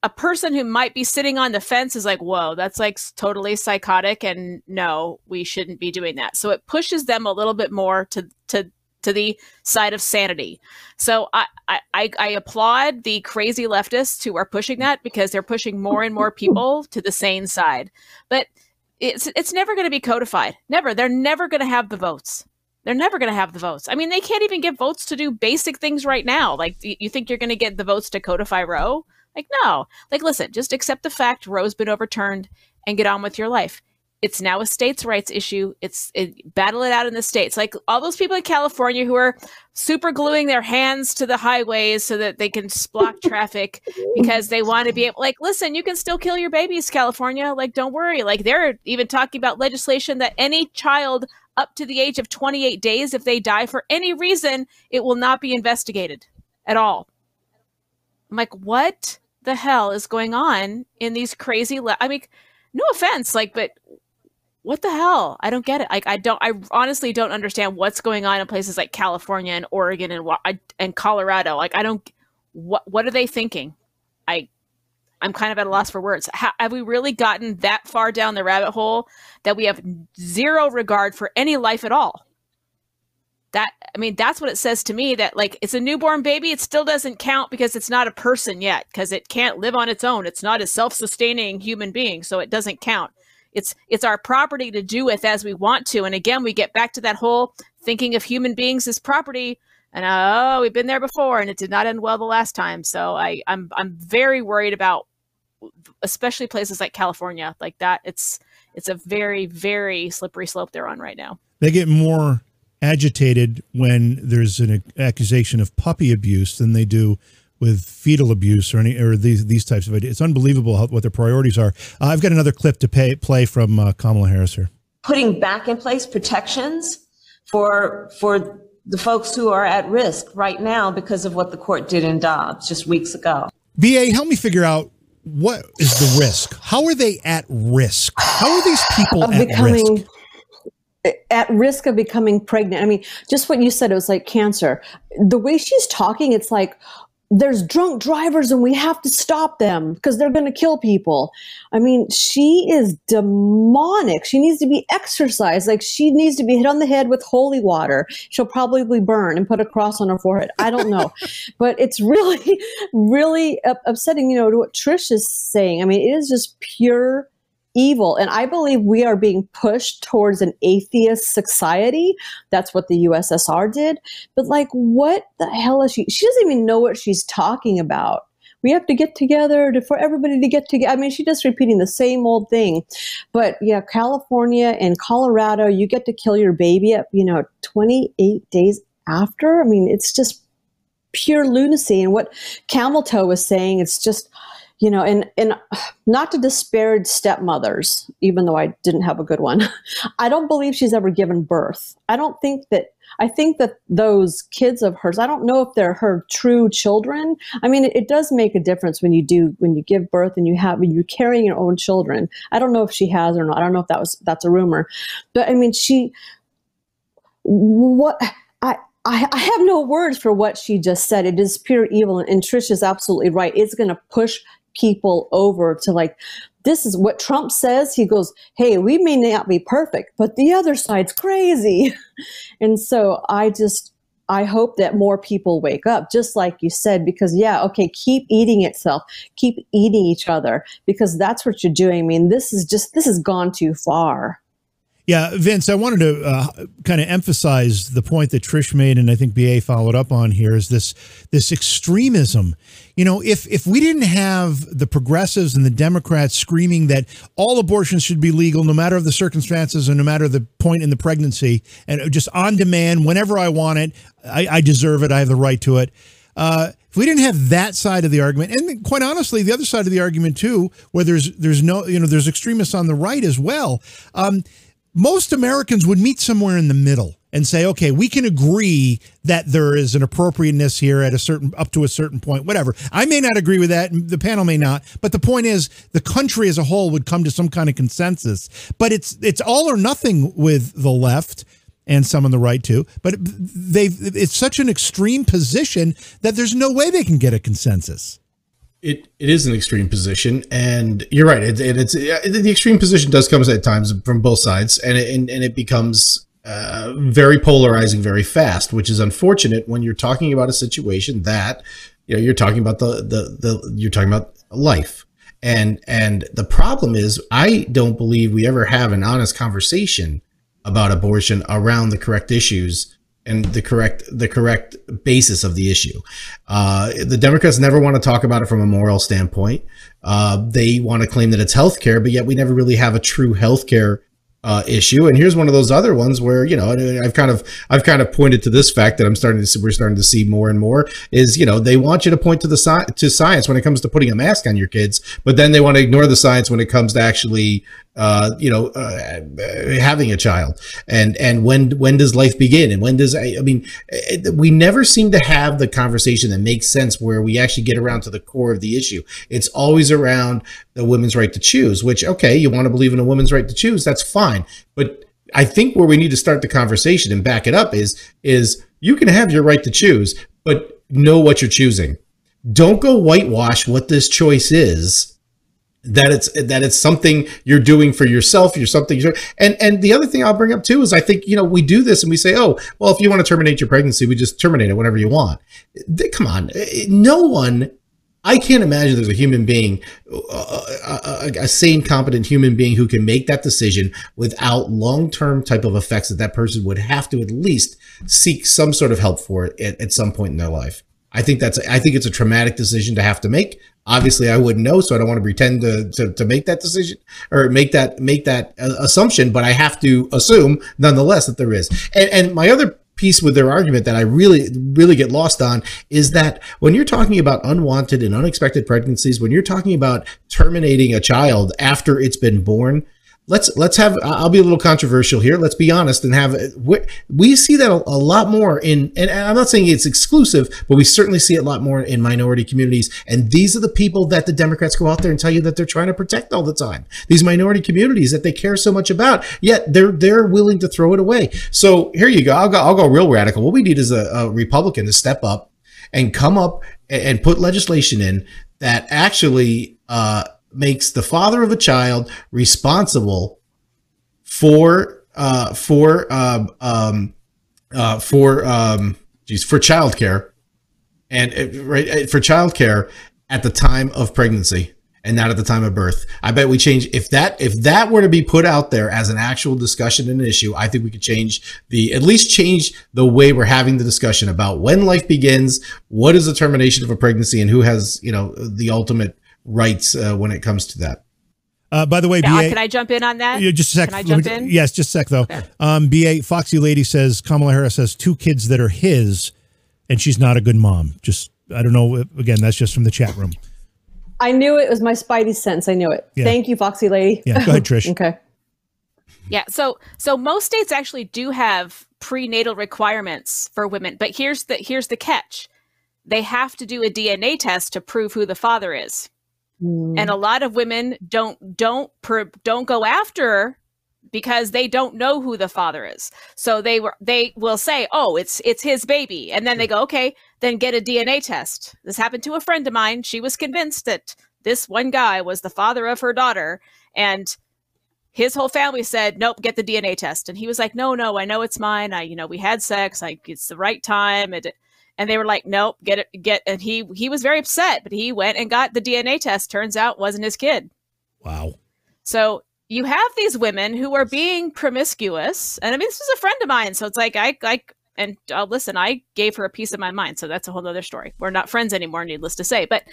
a person who might be sitting on the fence is like, "Whoa, that's like totally psychotic and no, we shouldn't be doing that." So it pushes them a little bit more to to to the side of sanity. So I, I, I applaud the crazy leftists who are pushing that because they're pushing more and more people to the sane side. But it's it's never going to be codified. Never. They're never going to have the votes. They're never going to have the votes. I mean, they can't even get votes to do basic things right now. Like, you think you're going to get the votes to codify Roe? Like, no. Like, listen, just accept the fact Roe's been overturned and get on with your life it's now a states' rights issue. It's it, battle it out in the states. Like all those people in California who are super gluing their hands to the highways so that they can block *laughs* traffic because they want to be able. Like, listen, you can still kill your babies, California. Like, don't worry. Like, they're even talking about legislation that any child up to the age of 28 days, if they die for any reason, it will not be investigated at all. I'm like, what the hell is going on in these crazy? Le- I mean, no offense, like, but what the hell? I don't get it. Like I don't I honestly don't understand what's going on in places like California and Oregon and and Colorado. Like I don't what what are they thinking? I I'm kind of at a loss for words. have we really gotten that far down the rabbit hole that we have zero regard for any life at all? That I mean, that's what it says to me. That like it's a newborn baby, it still doesn't count because it's not a person yet, because it can't live on its own. It's not a self-sustaining human being, so it doesn't count. It's it's our property to do with as we want to. And again, we get back to that whole thinking of human beings as property. And oh, we've been there before, and it did not end well the last time. So I, I'm I'm very worried about, especially places like California, like that. It's it's a very very slippery slope they're on right now. They get more agitated when there's an accusation of puppy abuse than they do with fetal abuse or any or these these types of ideas. It's unbelievable how, what their priorities are. Uh, I've got another clip to pay, play from uh, Kamala Harris here. Putting back in place protections for for the folks who are at risk right now because of what the court did in Dobbs just weeks ago. BA, help me figure out what is the risk? How are they at risk? How are these people at becoming, risk? at risk of becoming pregnant. I mean, just what you said, it was like cancer. The way she's talking, it's like, there's drunk drivers and we have to stop them because they're going to kill people. I mean, she is demonic. She needs to be exorcised. Like she needs to be hit on the head with holy water. She'll probably burn and put a cross on her forehead. I don't know. *laughs* but it's really, really upsetting, you know, to what Trish is saying. I mean, it is just pure evil. And I believe we are being pushed towards an atheist society. That's what the USSR did. But like, what the hell is she? She doesn't even know what she's talking about. we have to get together to, for everybody to get together. I mean, she's just repeating the same old thing. But yeah, California and Colorado, you get to kill your baby at, you know, 28 days after. I mean, it's just pure lunacy. And what Camel Toe was saying, it's just, you know, and and not to disparage stepmothers, even though I didn't have a good one. *laughs* I don't believe she's ever given birth. I don't think that I think that those kids of hers, I don't know if they're her true children. I mean, it, it, does make a difference when you do when you give birth and you have when you're carrying your own children. I don't know if she has or not. I don't know if that was that's a rumor, but I mean, she what I. I, I have no words for what she just said. It is pure evil, and, and Trish is absolutely right. It's going to push people over to like this is what Trump says. He goes, Hey, we may not be perfect, but the other side's crazy. *laughs* and so I just, I hope that more people wake up, just like you said, because yeah, okay, keep eating itself, keep eating each other, because that's what you're doing. I mean, this is just, this has gone too far. Yeah, Vince, I wanted to uh, kind of emphasize the point that Trish made, and I think BA followed up on here is this this extremism. You know, if if we didn't have the progressives and the Democrats screaming that all abortions should be legal, no matter the circumstances and no matter the point in the pregnancy, and just on demand, whenever I want it, I, I deserve it, I have the right to it. Uh, if we didn't have that side of the argument, and quite honestly, the other side of the argument too, where there's there's no you know there's extremists on the right as well. Um, most Americans would meet somewhere in the middle and say, okay, we can agree that there is an appropriateness here at a certain up to a certain point, whatever. I may not agree with that, the panel may not, but the point is the country as a whole would come to some kind of consensus. But it's it's all or nothing with the left and some on the right too. But they've it's such an extreme position that there's no way they can get a consensus. It it is an extreme position, and you're right. It, it, it's the extreme position does come at times from both sides, and it, and, and it becomes uh, very polarizing very fast, which is unfortunate when you're talking about a situation that you know you're talking about the the, the you're talking about life, and and the problem is I don't believe we ever have an honest conversation about abortion around the correct issues and the correct the correct basis of the issue. Uh, the Democrats never want to talk about it from a moral standpoint. Uh, they want to claim that it's health care, but yet we never really have a true health care uh, issue. And here's one of those other ones where you know I've kind of I've kind of pointed to this fact that I'm starting to see we're starting to see more and more is you know they want you to point to the sci- to science when it comes to putting a mask on your kids, but then they want to ignore the science when it comes to actually uh, you know, uh, having a child, and and when when does life begin, and when does I, I mean, it, we never seem to have the conversation that makes sense where we actually get around to the core of the issue. It's always around the women's right to choose. Which okay, you want to believe in a woman's right to choose, that's fine, but I think where we need to start the conversation and back it up is is you can have your right to choose, but know what you're choosing. Don't go whitewash what this choice is that it's that it's something you're doing for yourself you're something you're, and and the other thing i'll bring up too is i think you know we do this and we say oh well if you want to terminate your pregnancy we just terminate it whenever you want come on eh, eh, no one i can't imagine there's a human being a, a, a sane competent human being who can make that decision without long-term type of effects that that person would have to at least seek some sort of help for it at, at some point in their life I think that's I think it's a traumatic decision to have to make. Obviously, I wouldn't know, so I don't want to pretend to, to, to make that decision or make that make that uh, assumption. But I have to assume, nonetheless, that there is. And, and my other piece with their argument that I really, really get lost on is that when you're talking about unwanted and unexpected pregnancies, when you're talking about terminating a child after it's been born, let's let's have i'll be a little controversial here. Let's be honest and have we see that a, lot more in and i'm not saying it's exclusive but we certainly see it a lot more in minority communities. And these are the people that the democrats go out there and tell you that they're trying to protect all the time. These minority communities that they care so much about yet they're they're willing to throw it away. So here you go. I'll go, I'll go real radical. What we need is a, a republican to step up and come up and put legislation in that actually uh, makes the father of a child responsible for uh, for um, um, uh, for um, geez, for childcare and uh, right uh, for childcare at the time of pregnancy. and not at the time of birth. I bet we change if that if that were to be put out there as an actual discussion and an issue. I think we could change the at least change the way we're having the discussion about when life begins, what is the termination of a pregnancy, and who has you know the ultimate rights uh, when it comes to that. Uh, by the way, yeah, BA, can I jump in on that? Yeah, just a sec. Can I jump me, in? Yes, just a sec though. Okay. Um, BA Foxy Lady says Kamala Harris has two kids that are his, and she's not a good mom. Just I don't know. Again, that's just from the chat room. I knew it. it was my spidey sense. I knew it. Yeah. Thank you, Foxy Lady. Yeah, go ahead, Trish. *laughs* okay. Yeah, so so most states actually do have prenatal requirements for women, but here's the here's the catch. They have to do a DNA test to prove who the father is. Mm. And a lot of women don't don't per, don't go after because they don't know who the father is. So they were they will say, "Oh, it's it's his baby." And then they go, "Okay, then get a DNA test." This happened to a friend of mine. She was convinced that this one guy was the father of her daughter and his whole family said, "Nope, get the DNA test." And he was like, "No, no, I know it's mine. I, you know, we had sex. Like it's the right time." And and they were like, "Nope, get it, get." And he he was very upset, but he went and got the DNA test. Turns out, wasn't his kid. Wow. So you have these women who are being promiscuous, and I mean, this was a friend of mine, so it's like I like. And uh, listen, I gave her a piece of my mind, so that's a whole other story. We're not friends anymore, needless to say. But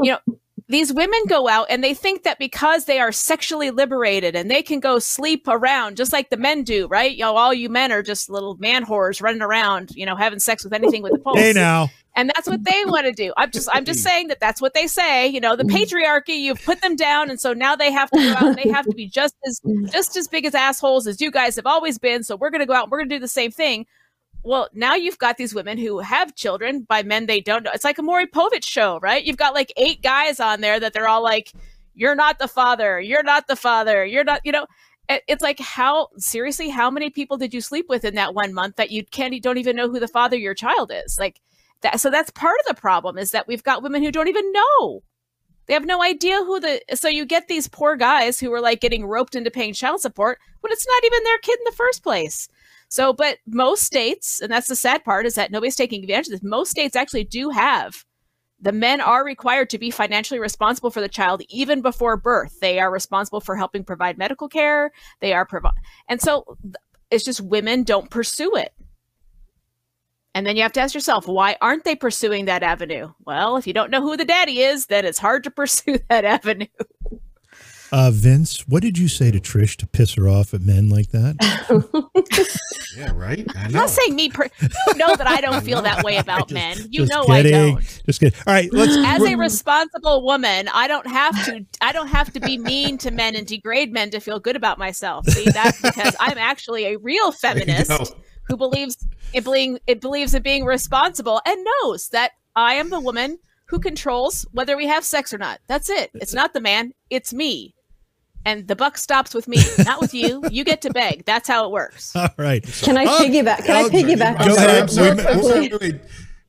you know, these women go out and they think that because they are sexually liberated and they can go sleep around just like the men do, right? You know, all you men are just little man whores running around, you know, having sex with anything with a pulse. Hey now. And that's what they want to do. I'm just I'm just saying that that's what they say. You know, the patriarchy, you've put them down, and so now they have to go out and they have to be just as just as big as assholes as you guys have always been. So we're gonna go out and we're gonna do the same thing well, now you've got these women who have children by men they don't know. It's like a Maury Povich show, right? You've got like eight guys on there that they're all like, "You're not the father. You're not the father. You're not." You know, it's like how seriously, how many people did you sleep with in that one month that you can't, you don't even know who the father your child is? Like that. So that's part of the problem is that we've got women who don't even know. They have no idea who the. So you get these poor guys who are like getting roped into paying child support when it's not even their kid in the first place. So, but most states, and that's the sad part, is that nobody's taking advantage of this. Most states actually do have the men are required to be financially responsible for the child even before birth. They are responsible for helping provide medical care. They are provide, and so it's just women don't pursue it. And then you have to ask yourself, why aren't they pursuing that avenue? Well, if you don't know who the daddy is, then it's hard to *laughs* pursue that avenue. Uh, Vince, what did you say to Trish to piss her off at men like that? *laughs* yeah, right. I am not saying me. Per- you know that I *laughs* don't feel that way *laughs* about just, men. You know kidding. I don't. Just kidding. All right, let's. As a responsible woman, I don't have to. I don't have to be mean to men and degrade men to feel good about myself. See, that's because I'm actually a real feminist who believes it being it believes in being responsible and knows that I am the woman who controls whether we have sex or not. That's it. It's not the man. It's me and the buck stops with me, not with you. You get to beg. That's how it works. *laughs* All right. Can I oh, piggyback? Can I piggyback? Go ahead. I'm sorry, I'm sorry, wait,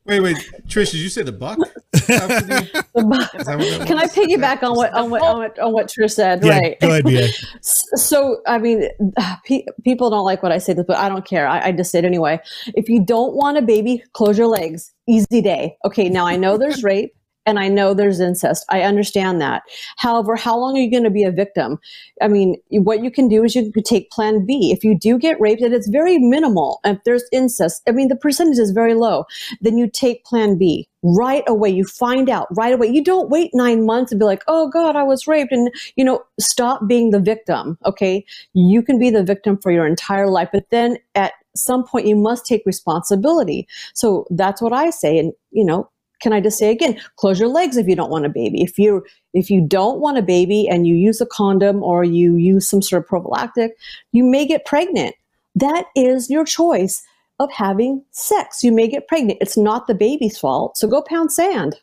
wait, wait, Trish, did you say the buck? *laughs* the buck. Can I piggyback on what on what on what, on what Trish said? Yeah, right. Go ahead, BA. *laughs* So, I mean, *sighs* pe- people don't like what I say, this, but I don't care. I, I just say it anyway. If you don't want a baby, close your legs. Easy day. Okay. Now I know there's rape and I know there's incest. I understand that. However, how long are you going to be a victim? I mean, what you can do is you could take plan B. If you do get raped and it's very minimal, if there's incest, I mean, the percentage is very low, then you take plan B right away. You find out right away. You don't wait nine months and be like, oh God, I was raped. And, you know, stop being the victim. Okay. You can be the victim for your entire life, but then at some point you must take responsibility. So that's what I say. And, you know, can I just say again, close your legs if you don't want a baby. If you if you don't want a baby and you use a condom or you use some sort of prophylactic, you may get pregnant. That is your choice of having sex. You may get pregnant. It's not the baby's fault. So go pound sand.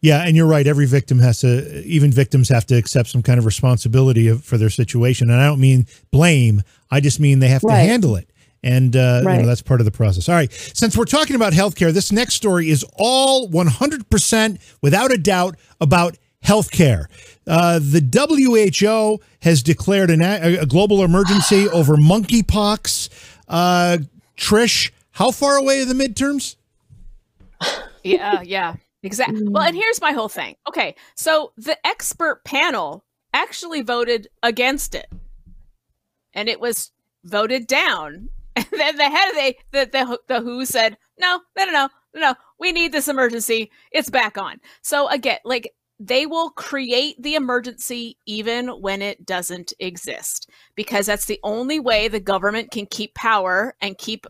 Yeah, and you're right. Every victim has to, even victims have to accept some kind of responsibility for their situation. And I don't mean blame. I just mean they have right. to handle it. And uh, right. you know, that's part of the process. All right. Since we're talking about healthcare, this next story is all 100% without a doubt about healthcare. Uh, the WHO has declared an, a, global emergency *sighs* over monkeypox. Uh, Trish, how far away are the midterms? Yeah, yeah. Exactly. Well, and here's my whole thing. Okay, so the expert panel actually voted against it, and it was voted down. And *laughs* then the head of the the the, the WHO said, "No, no, no, no, no, we need this emergency. It's back on." So again, like they will create the emergency even when it doesn't exist because that's the only way the government can keep power and keep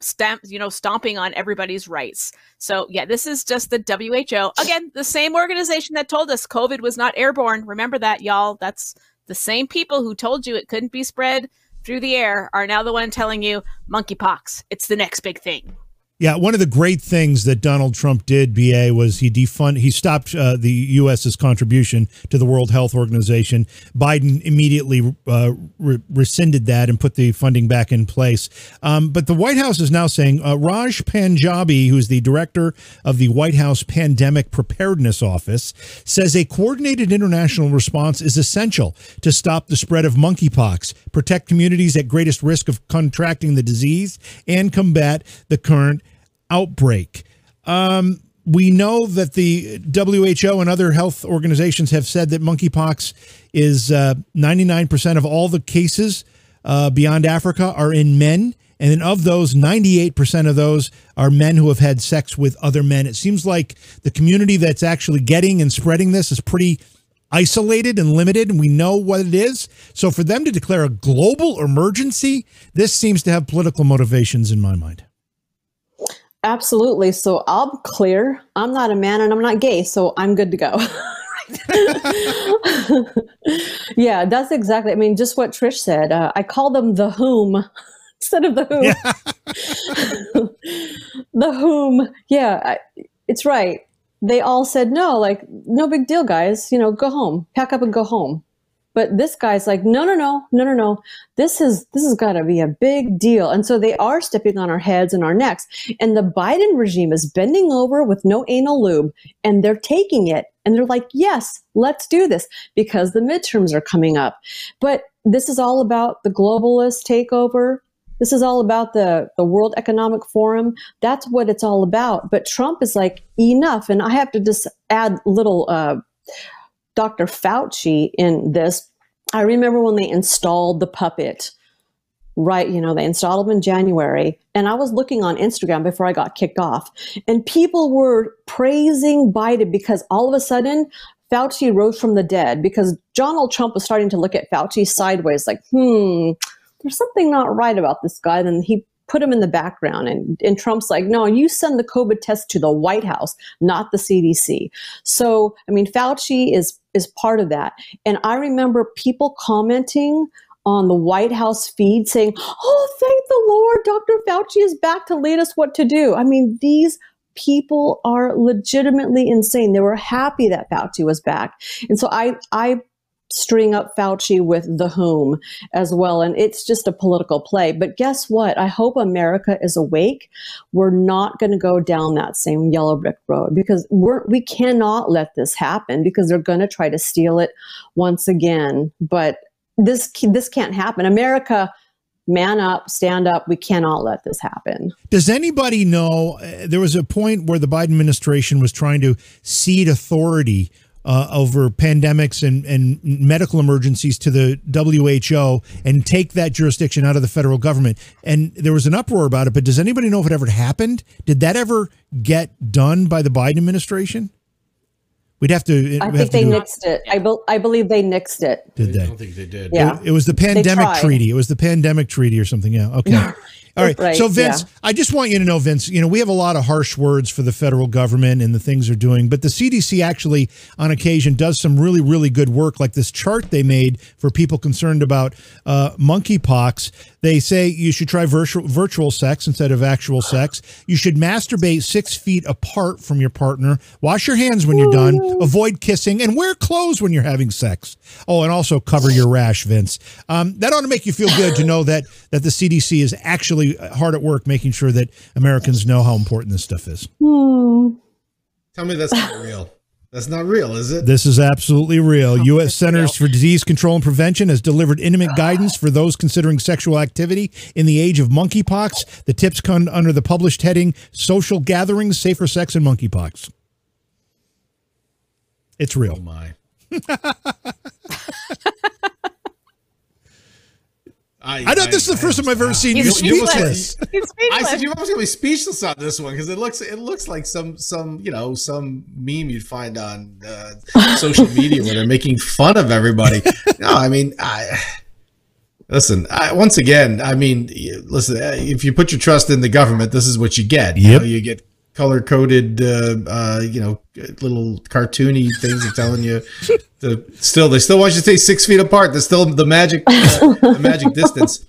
stamp you know stomping on everybody's rights. So yeah this is just the who again the same organization that told us covid was not airborne. Remember that y'all. That's the same people who told you it couldn't be spread through the air are now the one telling you monkeypox it's the next big thing yeah, one of the great things that Donald Trump did, BA, was he defund he stopped uh, the U.S.'s contribution to the World Health Organization. Biden immediately uh, re- rescinded that and put the funding back in place. Um, but the White House is now saying uh, Raj Panjabi, who's the director of the White House Pandemic Preparedness Office, says a coordinated international response is essential to stop the spread of monkeypox, protect communities at greatest risk of contracting the disease, and combat the current outbreak. Um, we know that the WHO and other health organizations have said that monkeypox is uh, 99% of all the cases uh, beyond Africa are in men. And then of those, 98% of those are men who have had sex with other men. It seems like the community that's actually getting and spreading this is pretty isolated and limited, and we know what it is. So for them to declare a global emergency, this seems to have political motivations in my mind. Absolutely. So I'm clear. I'm not a man and I'm not gay, so I'm good to go. *laughs* yeah, that's exactly. I mean, just what Trish said. Uh, I call them the whom *laughs* instead of the who. Yeah. *laughs* the whom. Yeah, I, it's right. They all said no. Like, no big deal, guys. You know, go home, pack up and go home. But this guy's like, no, no, no, no, no, no. This is this has got to be a big deal. And so they are stepping on our heads and our necks. And the Biden regime is bending over with no anal lube, and they're taking it. And they're like, yes, let's do this because the midterms are coming up. But this is all about the globalist takeover. This is all about the, the World Economic Forum. That's what it's all about. But Trump is like, enough. And I have to just add little uh, Dr. Fauci in this. I remember when they installed the puppet, right? You know, they installed him in January. And I was looking on Instagram before I got kicked off, and people were praising Biden because all of a sudden, Fauci rose from the dead because Donald Trump was starting to look at Fauci sideways, like, hmm, there's something not right about this guy. Then he put him in the background. And, and Trump's like, no, you send the COVID test to the White House, not the CDC. So, I mean, Fauci is is part of that. And I remember people commenting on the White House feed saying, Oh, thank the Lord, Dr. Fauci is back to lead us what to do. I mean, these people are legitimately insane. They were happy that Fauci was back. And so I, I string up Fauci with the whom as well. And it's just a political play. But guess what? I hope America is awake. We're not going to go down that same yellow brick road because we're, we cannot let this happen because they're going to try to steal it once again. But this, this can't happen. America, man up, stand up. We cannot let this happen. Does anybody know? Uh, there was a point where the Biden administration was trying to cede authority uh, over pandemics and, and medical emergencies to the WHO and take that jurisdiction out of the federal government. And there was an uproar about it, but does anybody know if it ever happened? Did that ever get done by the Biden administration? We'd have to. I think they nixed it. I, be, I believe they nixed it. Did they? I don't think they did. Yeah. It, it was the pandemic treaty. It was the pandemic treaty or something. Yeah. Okay. *laughs* All right. right. So, Vince, yeah. I just want you to know, Vince, you know, we have a lot of harsh words for the federal government and the things they're doing, but the CDC actually, on occasion, does some really, really good work, like this chart they made for people concerned about uh, monkeypox. They say you should try virtual, virtual sex instead of actual sex. You should masturbate six feet apart from your partner. Wash your hands when you're done. Avoid kissing and wear clothes when you're having sex. Oh, and also cover your rash, Vince. Um, that ought to make you feel good to know that that the CDC is actually really hard at work making sure that Americans know how important this stuff is. Hmm. Tell me that's not *laughs* real. That's not real, is it? This is absolutely real. Oh, U.S. Centers real. for Disease Control and Prevention has delivered intimate guidance for those considering sexual activity in the age of monkeypox. The tips come under the published heading Social Gatherings, Safer Sex, and Monkeypox. It's real. Oh my. *laughs* I, I know this is the first time I've ever seen you speechless. I said you're almost gonna be speechless on this one because it looks it looks like some some you know some meme you'd find on uh, *laughs* social media where they're making fun of everybody. no, I mean I listen I, once again. I mean, listen. If you put your trust in the government, this is what you get. You, yep. know, you get color coded, uh, uh, you know, little cartoony things are telling you. *laughs* The still, they still want you to stay six feet apart. There's still the magic, uh, *laughs* the magic distance.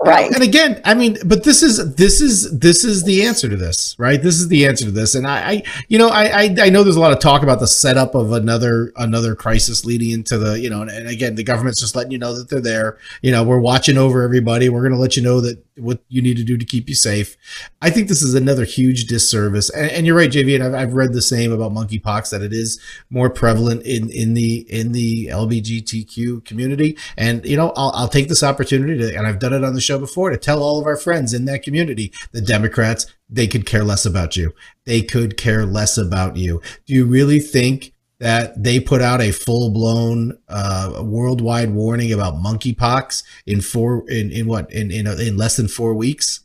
Right. And again, I mean, but this is this is this is the answer to this, right? This is the answer to this. And I, I you know, I, I, I know there's a lot of talk about the setup of another another crisis leading into the, you know, and, and again, the government's just letting you know that they're there. You know, we're watching over everybody. We're going to let you know that what you need to do to keep you safe. I think this is another huge disservice. And, and you're right, JV, and I've, I've read the same about monkeypox that it is more prevalent in in the in the LGBTQ community. And you know, I'll, I'll take this opportunity to, and I've done it on the show before, to tell all of our friends in that community, the Democrats, they could care less about you. They could care less about you. Do you really think? that they put out a full blown uh, worldwide warning about monkeypox in four in, in what in in, in less than four weeks.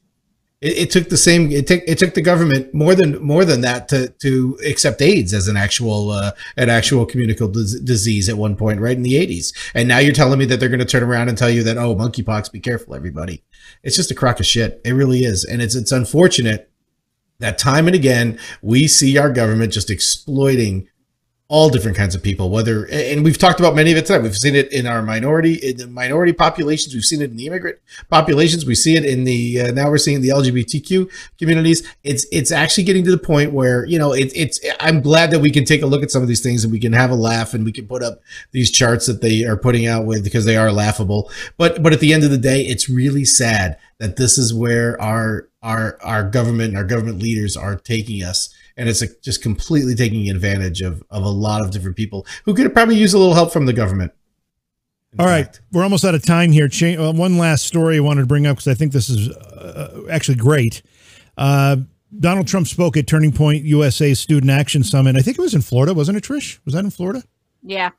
It, it, took the same. It took it took the government more than more than that to to accept AIDS as an actual uh, an actual communicable disease at one point, right in the eighties. And now you're telling me that they're going to turn around and tell you that oh monkeypox, be careful, everybody. It's just a crock of shit. It really is, and it's it's unfortunate that time and again we see our government just exploiting all different kinds of people whether and we've talked about many of it today we've seen it in our minority in the minority populations. We've seen it in the immigrant populations. We see it in the uh, now we're seeing the lgbtq communities. It's it's actually getting to the point where you know it, it's i'm glad that we can take a look at some of these things and we can have a laugh and we can put up these charts that they are putting out with because they are laughable. But but at the end of the day it's really sad that this is where our our our government and our government leaders are taking us and it's just completely taking advantage of of a lot of different people who could probably use a little help from the government. All fact. right, we're almost out of time here. Ch- uh, one last story I wanted to bring up because I think this is uh, actually great. Uh, Donald Trump spoke at Turning Point USA Student Action Summit. I think it was in Florida, wasn't it, Trish? Was that in Florida? Yeah.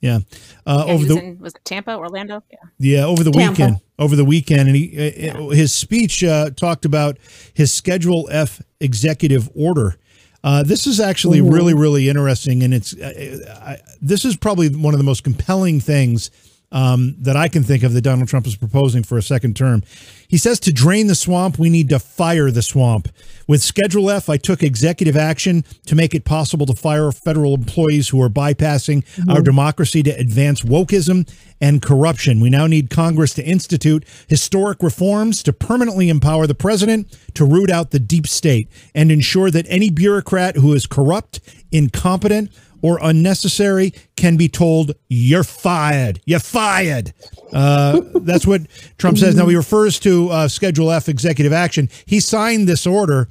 Yep. Yeah. Uh, yeah over the in, was it Tampa, Orlando? Yeah. Yeah, over the Tampa. weekend. Over the weekend, and he uh, yeah. his speech uh, talked about his Schedule F executive order uh, this is actually Ooh. really, really interesting, and it's uh, I, this is probably one of the most compelling things um, that I can think of that Donald Trump is proposing for a second term. He says to drain the swamp, we need to fire the swamp. With Schedule F, I took executive action to make it possible to fire federal employees who are bypassing mm-hmm. our democracy to advance wokeism and corruption. We now need Congress to institute historic reforms to permanently empower the president to root out the deep state and ensure that any bureaucrat who is corrupt, incompetent, or unnecessary can be told you're fired. You're fired. Uh, that's what Trump says. Now he refers to uh, Schedule F executive action. He signed this order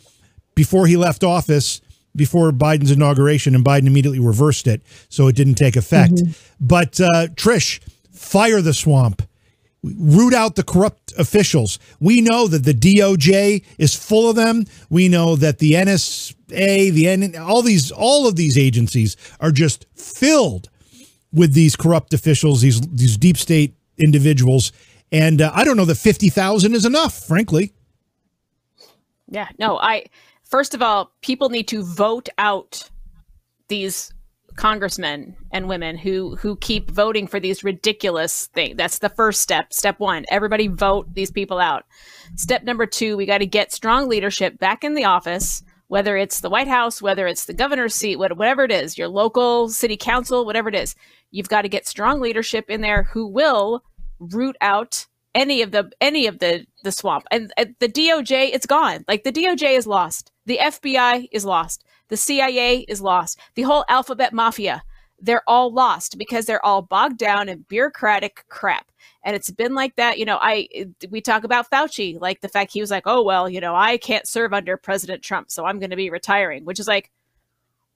before he left office, before Biden's inauguration, and Biden immediately reversed it, so it didn't take effect. Mm-hmm. But uh, Trish, fire the swamp root out the corrupt officials. We know that the DOJ is full of them. We know that the NSA, the N, all these, all of these agencies are just filled with these corrupt officials, these these deep state individuals. And uh, I don't know that fifty thousand is enough, frankly. Yeah, no. I first of all, people need to vote out these congressmen and women who who keep voting for these ridiculous things. That's the first step. Step 1, everybody vote these people out. Step number 2, we got to get strong leadership back in the office, whether it's the White House, whether it's the governor's seat, whatever it is, your local city council, whatever it is. You've got to get strong leadership in there who will root out any of the any of the the swamp. And, and the DOJ, it's gone. Like the DOJ is lost. The FBI is lost the CIA is lost. The whole alphabet mafia, they're all lost because they're all bogged down in bureaucratic crap. And it's been like that. You know, I we talk about Fauci, like the fact he was like, oh well, you know, I can't serve under President Trump, so I'm going to be retiring, which is like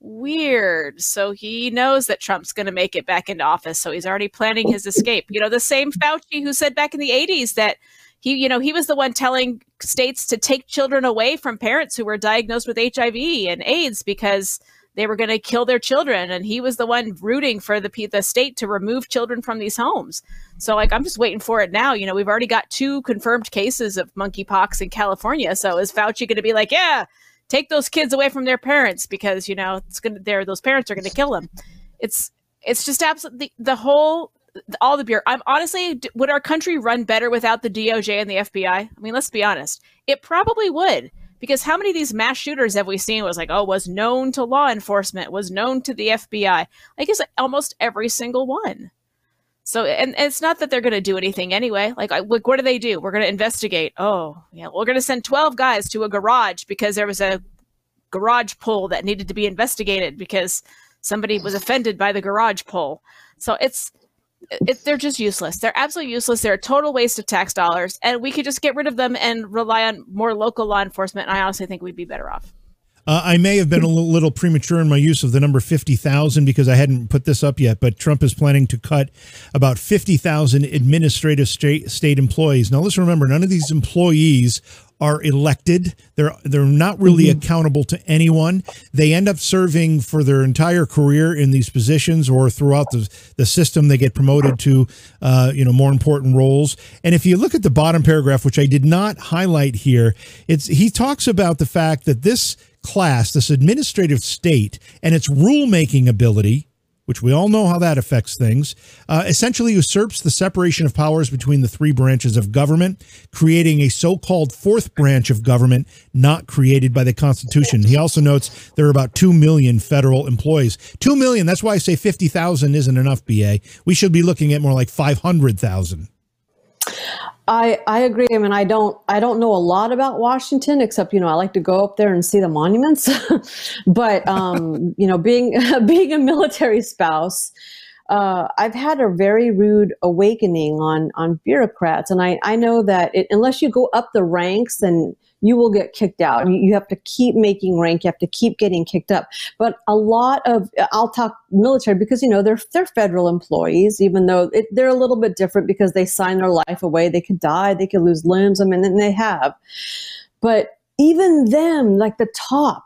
weird. So he knows that Trump's going to make it back into office, so he's already planning his escape. You know, the same Fauci who said back in the 80s that he you know he was the one telling states to take children away from parents who were diagnosed with hiv and aids because they were going to kill their children. And he was the one rooting for the the state to remove children from these homes. So like i'm just waiting for it now. You know we've already got two confirmed cases of monkeypox in california. So is fauci going to be like yeah take those kids away from their parents because you know it's going to those parents are going to kill them. It's it's just absolutely the whole all the beer. I'm honestly, would our country run better without the DOJ and the FBI? I mean, let's be honest. It probably would because how many of these mass shooters have we seen was like oh was known to law enforcement was known to the fbi i guess almost every single one so and, and it's not that they're going to do anything anyway like, like what do they do we're going to investigate oh yeah we're going to send 12 guys to a garage because there was a garage pull that needed to be investigated because somebody was offended by the garage pull so it's it, they're just useless. They're absolutely useless. They're a total waste of tax dollars, and we could just get rid of them and rely on more local law enforcement. And I honestly think we'd be better off. Uh, I may have been a little premature in my use of the number 50,000 because I hadn't put this up yet, but Trump is planning to cut about 50,000 administrative state, state employees. Now, let's remember, none of these employees are elected. They're they're not really mm-hmm. accountable to anyone. They end up serving for their entire career in these positions or throughout the, the system. They get promoted to uh, you know more important roles. And if you look at the bottom paragraph, which I did not highlight here, it's he talks about the fact that this class, this administrative state, and its rulemaking ability which we all know how that affects things, uh, essentially usurps the separation of powers between the three branches of government, creating a so called fourth branch of government not created by the Constitution. He also notes there are about 2 million federal employees. 2 million, that's why I say 50,000 isn't enough, BA. We should be looking at more like 500,000. I, I agree. I mean, I don't I don't know a lot about Washington except you know I like to go up there and see the monuments. *laughs* but um, *laughs* you know, being *laughs* being a military spouse, uh, I've had a very rude awakening on on bureaucrats, and I I know that it, unless you go up the ranks and you will get kicked out. You have to keep making rank. You have to keep getting kicked up. But a lot of I'll talk military because you know they're they're federal employees, even though it, they're a little bit different because they sign their life away. They could die. They could lose limbs. I mean, and they have. But even them, like the top,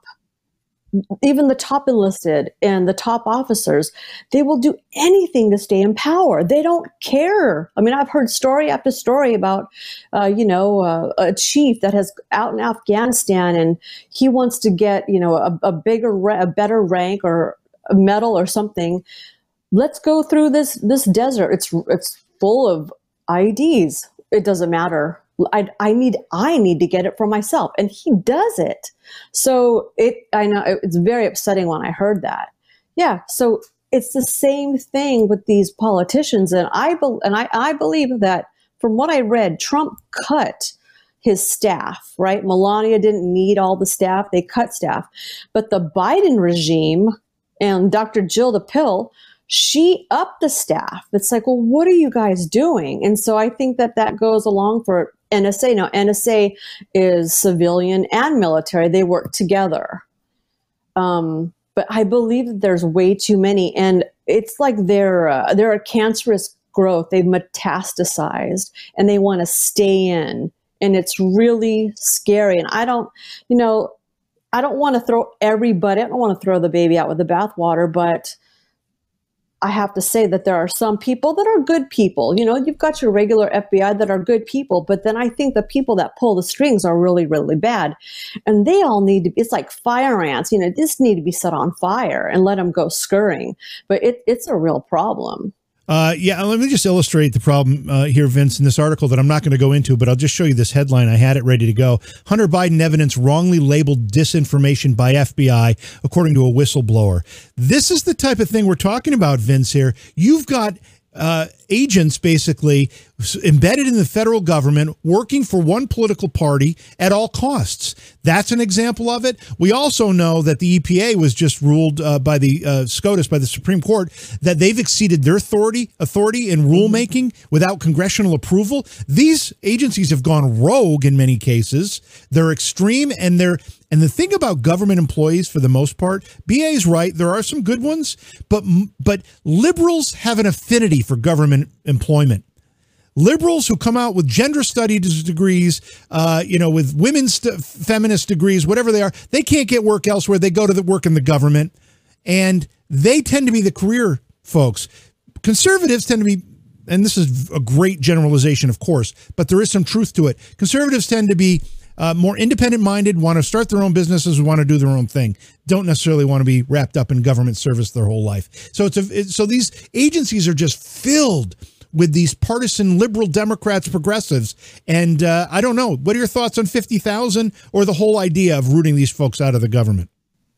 even the top enlisted and the top officers, they will do anything to stay in power. They don't care. I mean, I've heard story after story about, uh, you know, uh, a chief that has out in Afghanistan and he wants to get, you know, a, a bigger, a better rank or a medal or something. Let's go through this this desert. It's it's full of IEDs. It doesn't matter I, I need I need to get it for myself, and he does it. So it I know it's very upsetting when I heard that. Yeah, so it's the same thing with these politicians, and I be, and I, I believe that from what I read, Trump cut his staff. Right, Melania didn't need all the staff; they cut staff, but the Biden regime and Dr. Jill the Pill she upped the staff. It's like, well, what are you guys doing? And so I think that that goes along for NSA. Now, NSA is civilian and military, they work together. Um, but I believe that there's way too many, and it's like they're uh, they're a cancerous growth. They've metastasized, and they want to stay in, and it's really scary. And I don't, you know, I don't want to throw everybody. I don't want to throw the baby out with the bathwater, but I have to say that there are some people that are good people. You know, you've got your regular FBI that are good people, but then I think the people that pull the strings are really, really bad. And they all need to be, it's like fire ants, you know, this need to be set on fire and let them go scurrying. But it, it's a real problem. Uh, yeah, let me just illustrate the problem uh, here, Vince, in this article that I'm not going to go into, but I'll just show you this headline. I had it ready to go. Hunter Biden evidence wrongly labeled disinformation by FBI, according to a whistleblower. This is the type of thing we're talking about, Vince, here. You've got uh, agents basically embedded in the federal government working for one political party at all costs. That's an example of it. We also know that the EPA was just ruled uh, by the uh, SCOTUS by the Supreme Court that they've exceeded their authority authority in rulemaking without congressional approval. These agencies have gone rogue in many cases. They're extreme and they're and the thing about government employees, for the most part, BA is right. There are some good ones, but but liberals have an affinity for government employment. Liberals who come out with gender studies degrees, uh, you know, with women's st- feminist degrees, whatever they are, they can't get work elsewhere. They go to the work in the government. and they tend to be the career folks. Conservatives tend to be, and this is a great generalization, of course, but there is some truth to it. Conservatives tend to be uh, more independent minded, want to start their own businesses, want to do their own thing, don't necessarily want to be wrapped up in government service their whole life. So it's a, it, so these agencies are just filled with these partisan liberal Democrats, progressives, and uh, I don't know. What are your thoughts on fifty thousand or the whole idea of rooting these folks out of the government?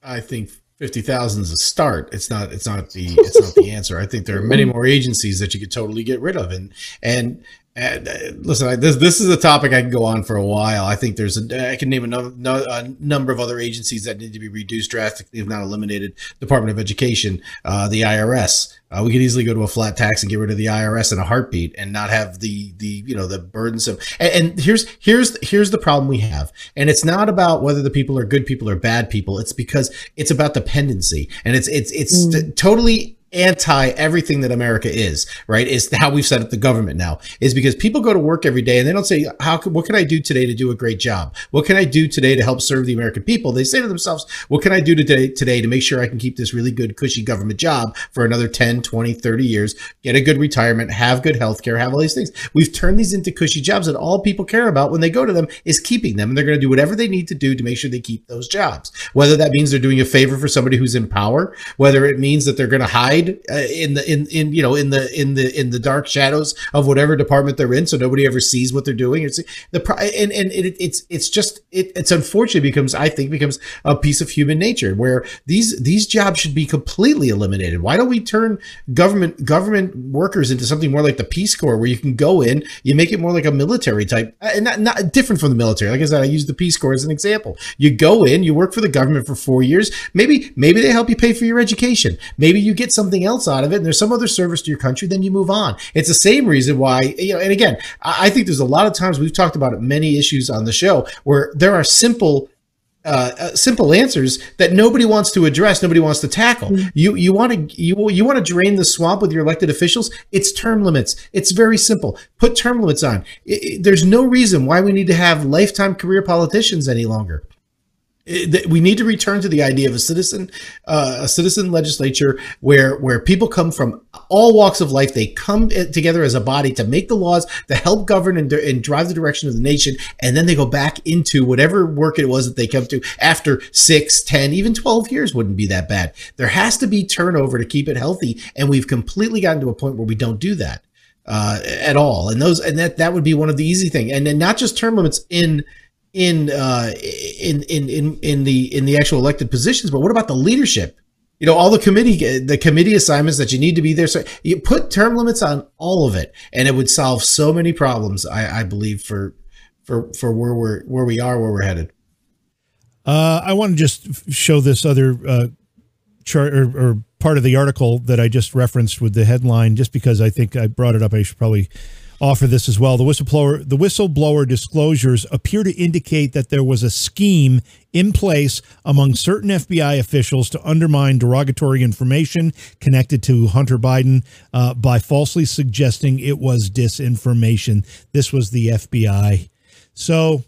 I think fifty thousand is a start. It's not. It's not the. It's not the *laughs* answer. I think there are many more agencies that you could totally get rid of, and and and, uh, listen, I, this this is a topic I can go on for a while. I think there's a I can name a, no, no, a number of other agencies that need to be reduced drastically, if not eliminated. Department of Education, uh, the IRS. Uh, we could easily go to a flat tax and get rid of the IRS in a heartbeat, and not have the the you know the burdensome. And, and here's here's here's the problem we have, and it's not about whether the people are good people or bad people. It's because it's about dependency, and it's it's it's mm. totally anti everything that America is, right? Is how we've set up the government now is because people go to work every day and they don't say, how what can I do today to do a great job? What can I do today to help serve the American people? They say to themselves, what can I do today, today to make sure I can keep this really good, cushy government job for another 10, 20, 30 years, get a good retirement, have good health care, have all these things. We've turned these into cushy jobs and all people care about when they go to them is keeping them. And they're going to do whatever they need to do to make sure they keep those jobs. Whether that means they're doing a favor for somebody who's in power, whether it means that they're going to hide hide uh, in the in in you know in the in the in the dark shadows of whatever department they're in, so nobody ever sees what they're doing. It's the and and it, it's it's just it, it's unfortunately becomes I think becomes a piece of human nature where these these jobs should be completely eliminated. Why don't we turn government government workers into something more like the Peace Corps, where you can go in, you make it more like a military type, uh, and not, not different from the military. Like I said, I use the Peace Corps as an example. You go in, you work for the government for four years. Maybe maybe they help you pay for your education. Maybe you get something else out of it and there's some other service to your country, then you move on. It's the same reason why, you know, and again, I think there's a lot of times we've talked about many issues on the show where there are simple uh, uh, simple answers that nobody wants to address, nobody wants to tackle. Mm-hmm. You you want to you you want to drain the swamp with your elected officials. It's term limits. It's very simple. Put term limits on. It, it, there's no reason why we need to have lifetime career politicians any longer we need to return to the idea of a citizen, uh, a citizen legislature where where people come from all walks of life. They come together as a body to make the laws to help govern and, and drive the direction of the nation, and then they go back into whatever work it was that they come to after six, ten, even twelve years. Wouldn't be that bad. There has to be turnover to keep it healthy, and we've completely gotten to a point where we don't do that uh, at all. And those and that that would be one of the easy thing, and then not just term limits in in uh, in in in in the in the actual elected positions, but what about the leadership? You know, all the committee the committee assignments that you need to be there. So you put term limits on all of it, and it would solve so many problems. I, I believe for for for where we're where we are, where we're headed. Uh, I want to just show this other uh, chart or, or part of the article that I just referenced with the headline, just because I think I brought it up. I should probably offer this as well. The whistleblower the whistleblower disclosures appear to indicate that there was a scheme in place among certain FBI officials to undermine derogatory information connected to Hunter Biden uh, by falsely suggesting it was disinformation. This was the FBI. So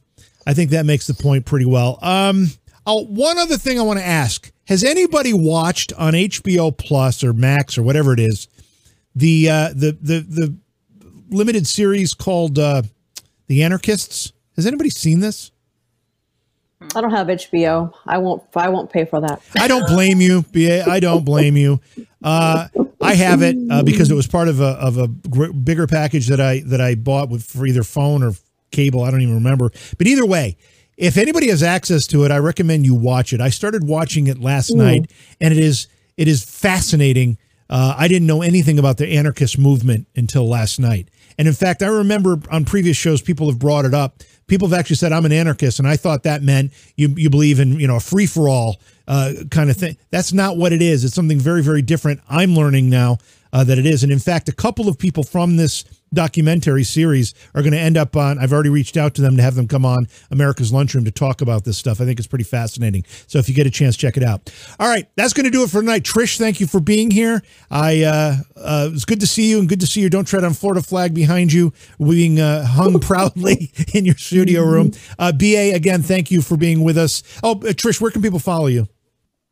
I think that makes the point pretty well. Um, oh, one other thing I want to ask: Has anybody watched on HBO Plus or Max or whatever it is the uh, the the the limited series called uh, The Anarchists. Has anybody seen this? I don't have HBO. I won't. I won't pay for that. I don't blame you, BA. I don't blame you. Uh, I have it uh, because it was part of a of a gr- bigger package that I that I bought with for either phone or cable. I don't even remember. But either way, if anybody has access to it, I recommend you watch it. I started watching it last Ooh. night, and it is it is fascinating. Uh, I didn't know anything about the anarchist movement until last night. And in fact, I remember on previous shows, people have brought it up. People have actually said, I'm an anarchist. And I thought that meant you, you believe in, you know, a free for all uh, kind of thing. That's not what it is. It's something very, very different. I'm learning now uh, that it is. And in fact, a couple of people from this documentary series are going to end up on i've already reached out to them to have them come on america's lunchroom to talk about this stuff. I think it's pretty fascinating. So if you get a chance check it out. All right that's going to do it for tonight. Trish thank you for being here. I uh, uh it's good to see you and good to see you. Don't tread on florida flag behind you being uh, hung *laughs* proudly in your studio room. Uh ba again thank you for being with us. Oh uh, trish where can people follow you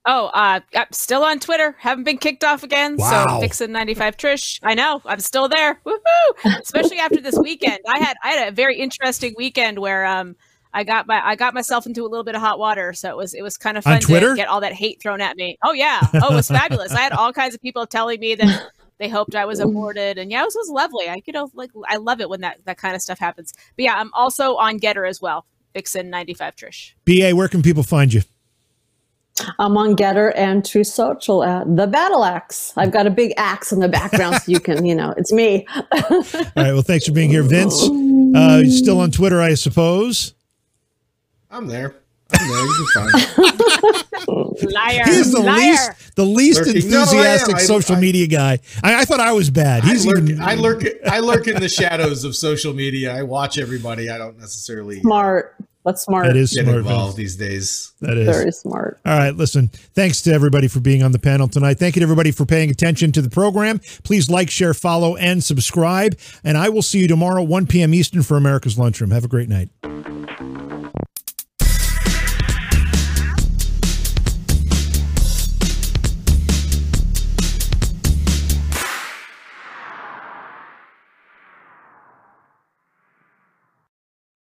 Oh, uh, I'm still on Twitter. Haven't been kicked off again. Wow. So Vixen ninety five Trish. I know. I'm still there. Woohoo! Especially after this weekend. I had I had a very interesting weekend where um I got my I got myself into a little bit of hot water. So it was it was kind of fun to get all that hate thrown at me. Oh yeah. Oh, it was fabulous. I had all kinds of people telling me that they hoped I was aborted, and yeah, it was, it was lovely. I you know like I love it when that that kind of stuff happens. But yeah, I'm also on GETTR as well. Vixen ninety five Trish. Ba, where can people find you? I'm on GETTR and Truth Social at the Battle Axe. I've got a big axe in the background, so you can, you know, it's me. *laughs* All right. Well, thanks for being here, Vince. Uh, you're still on Twitter, I suppose. I'm there. I'm there. You can find *laughs* Liar. He's the Liar. least, the least Lurking. enthusiastic no, I social I, media guy. I, I, thought I was bad. He's I lurk, even. I lurk. I lurk in the shadows of social media. I watch everybody. I don't necessarily smart. That's smart. That is Get smart. involved these days. That is very smart. All right, listen. Thanks to everybody for being on the panel tonight. Thank you to everybody for paying attention to the program. Please like, share, follow, and subscribe. And I will see you tomorrow, 1 p.m. Eastern for America's Lunchroom. Have a great night.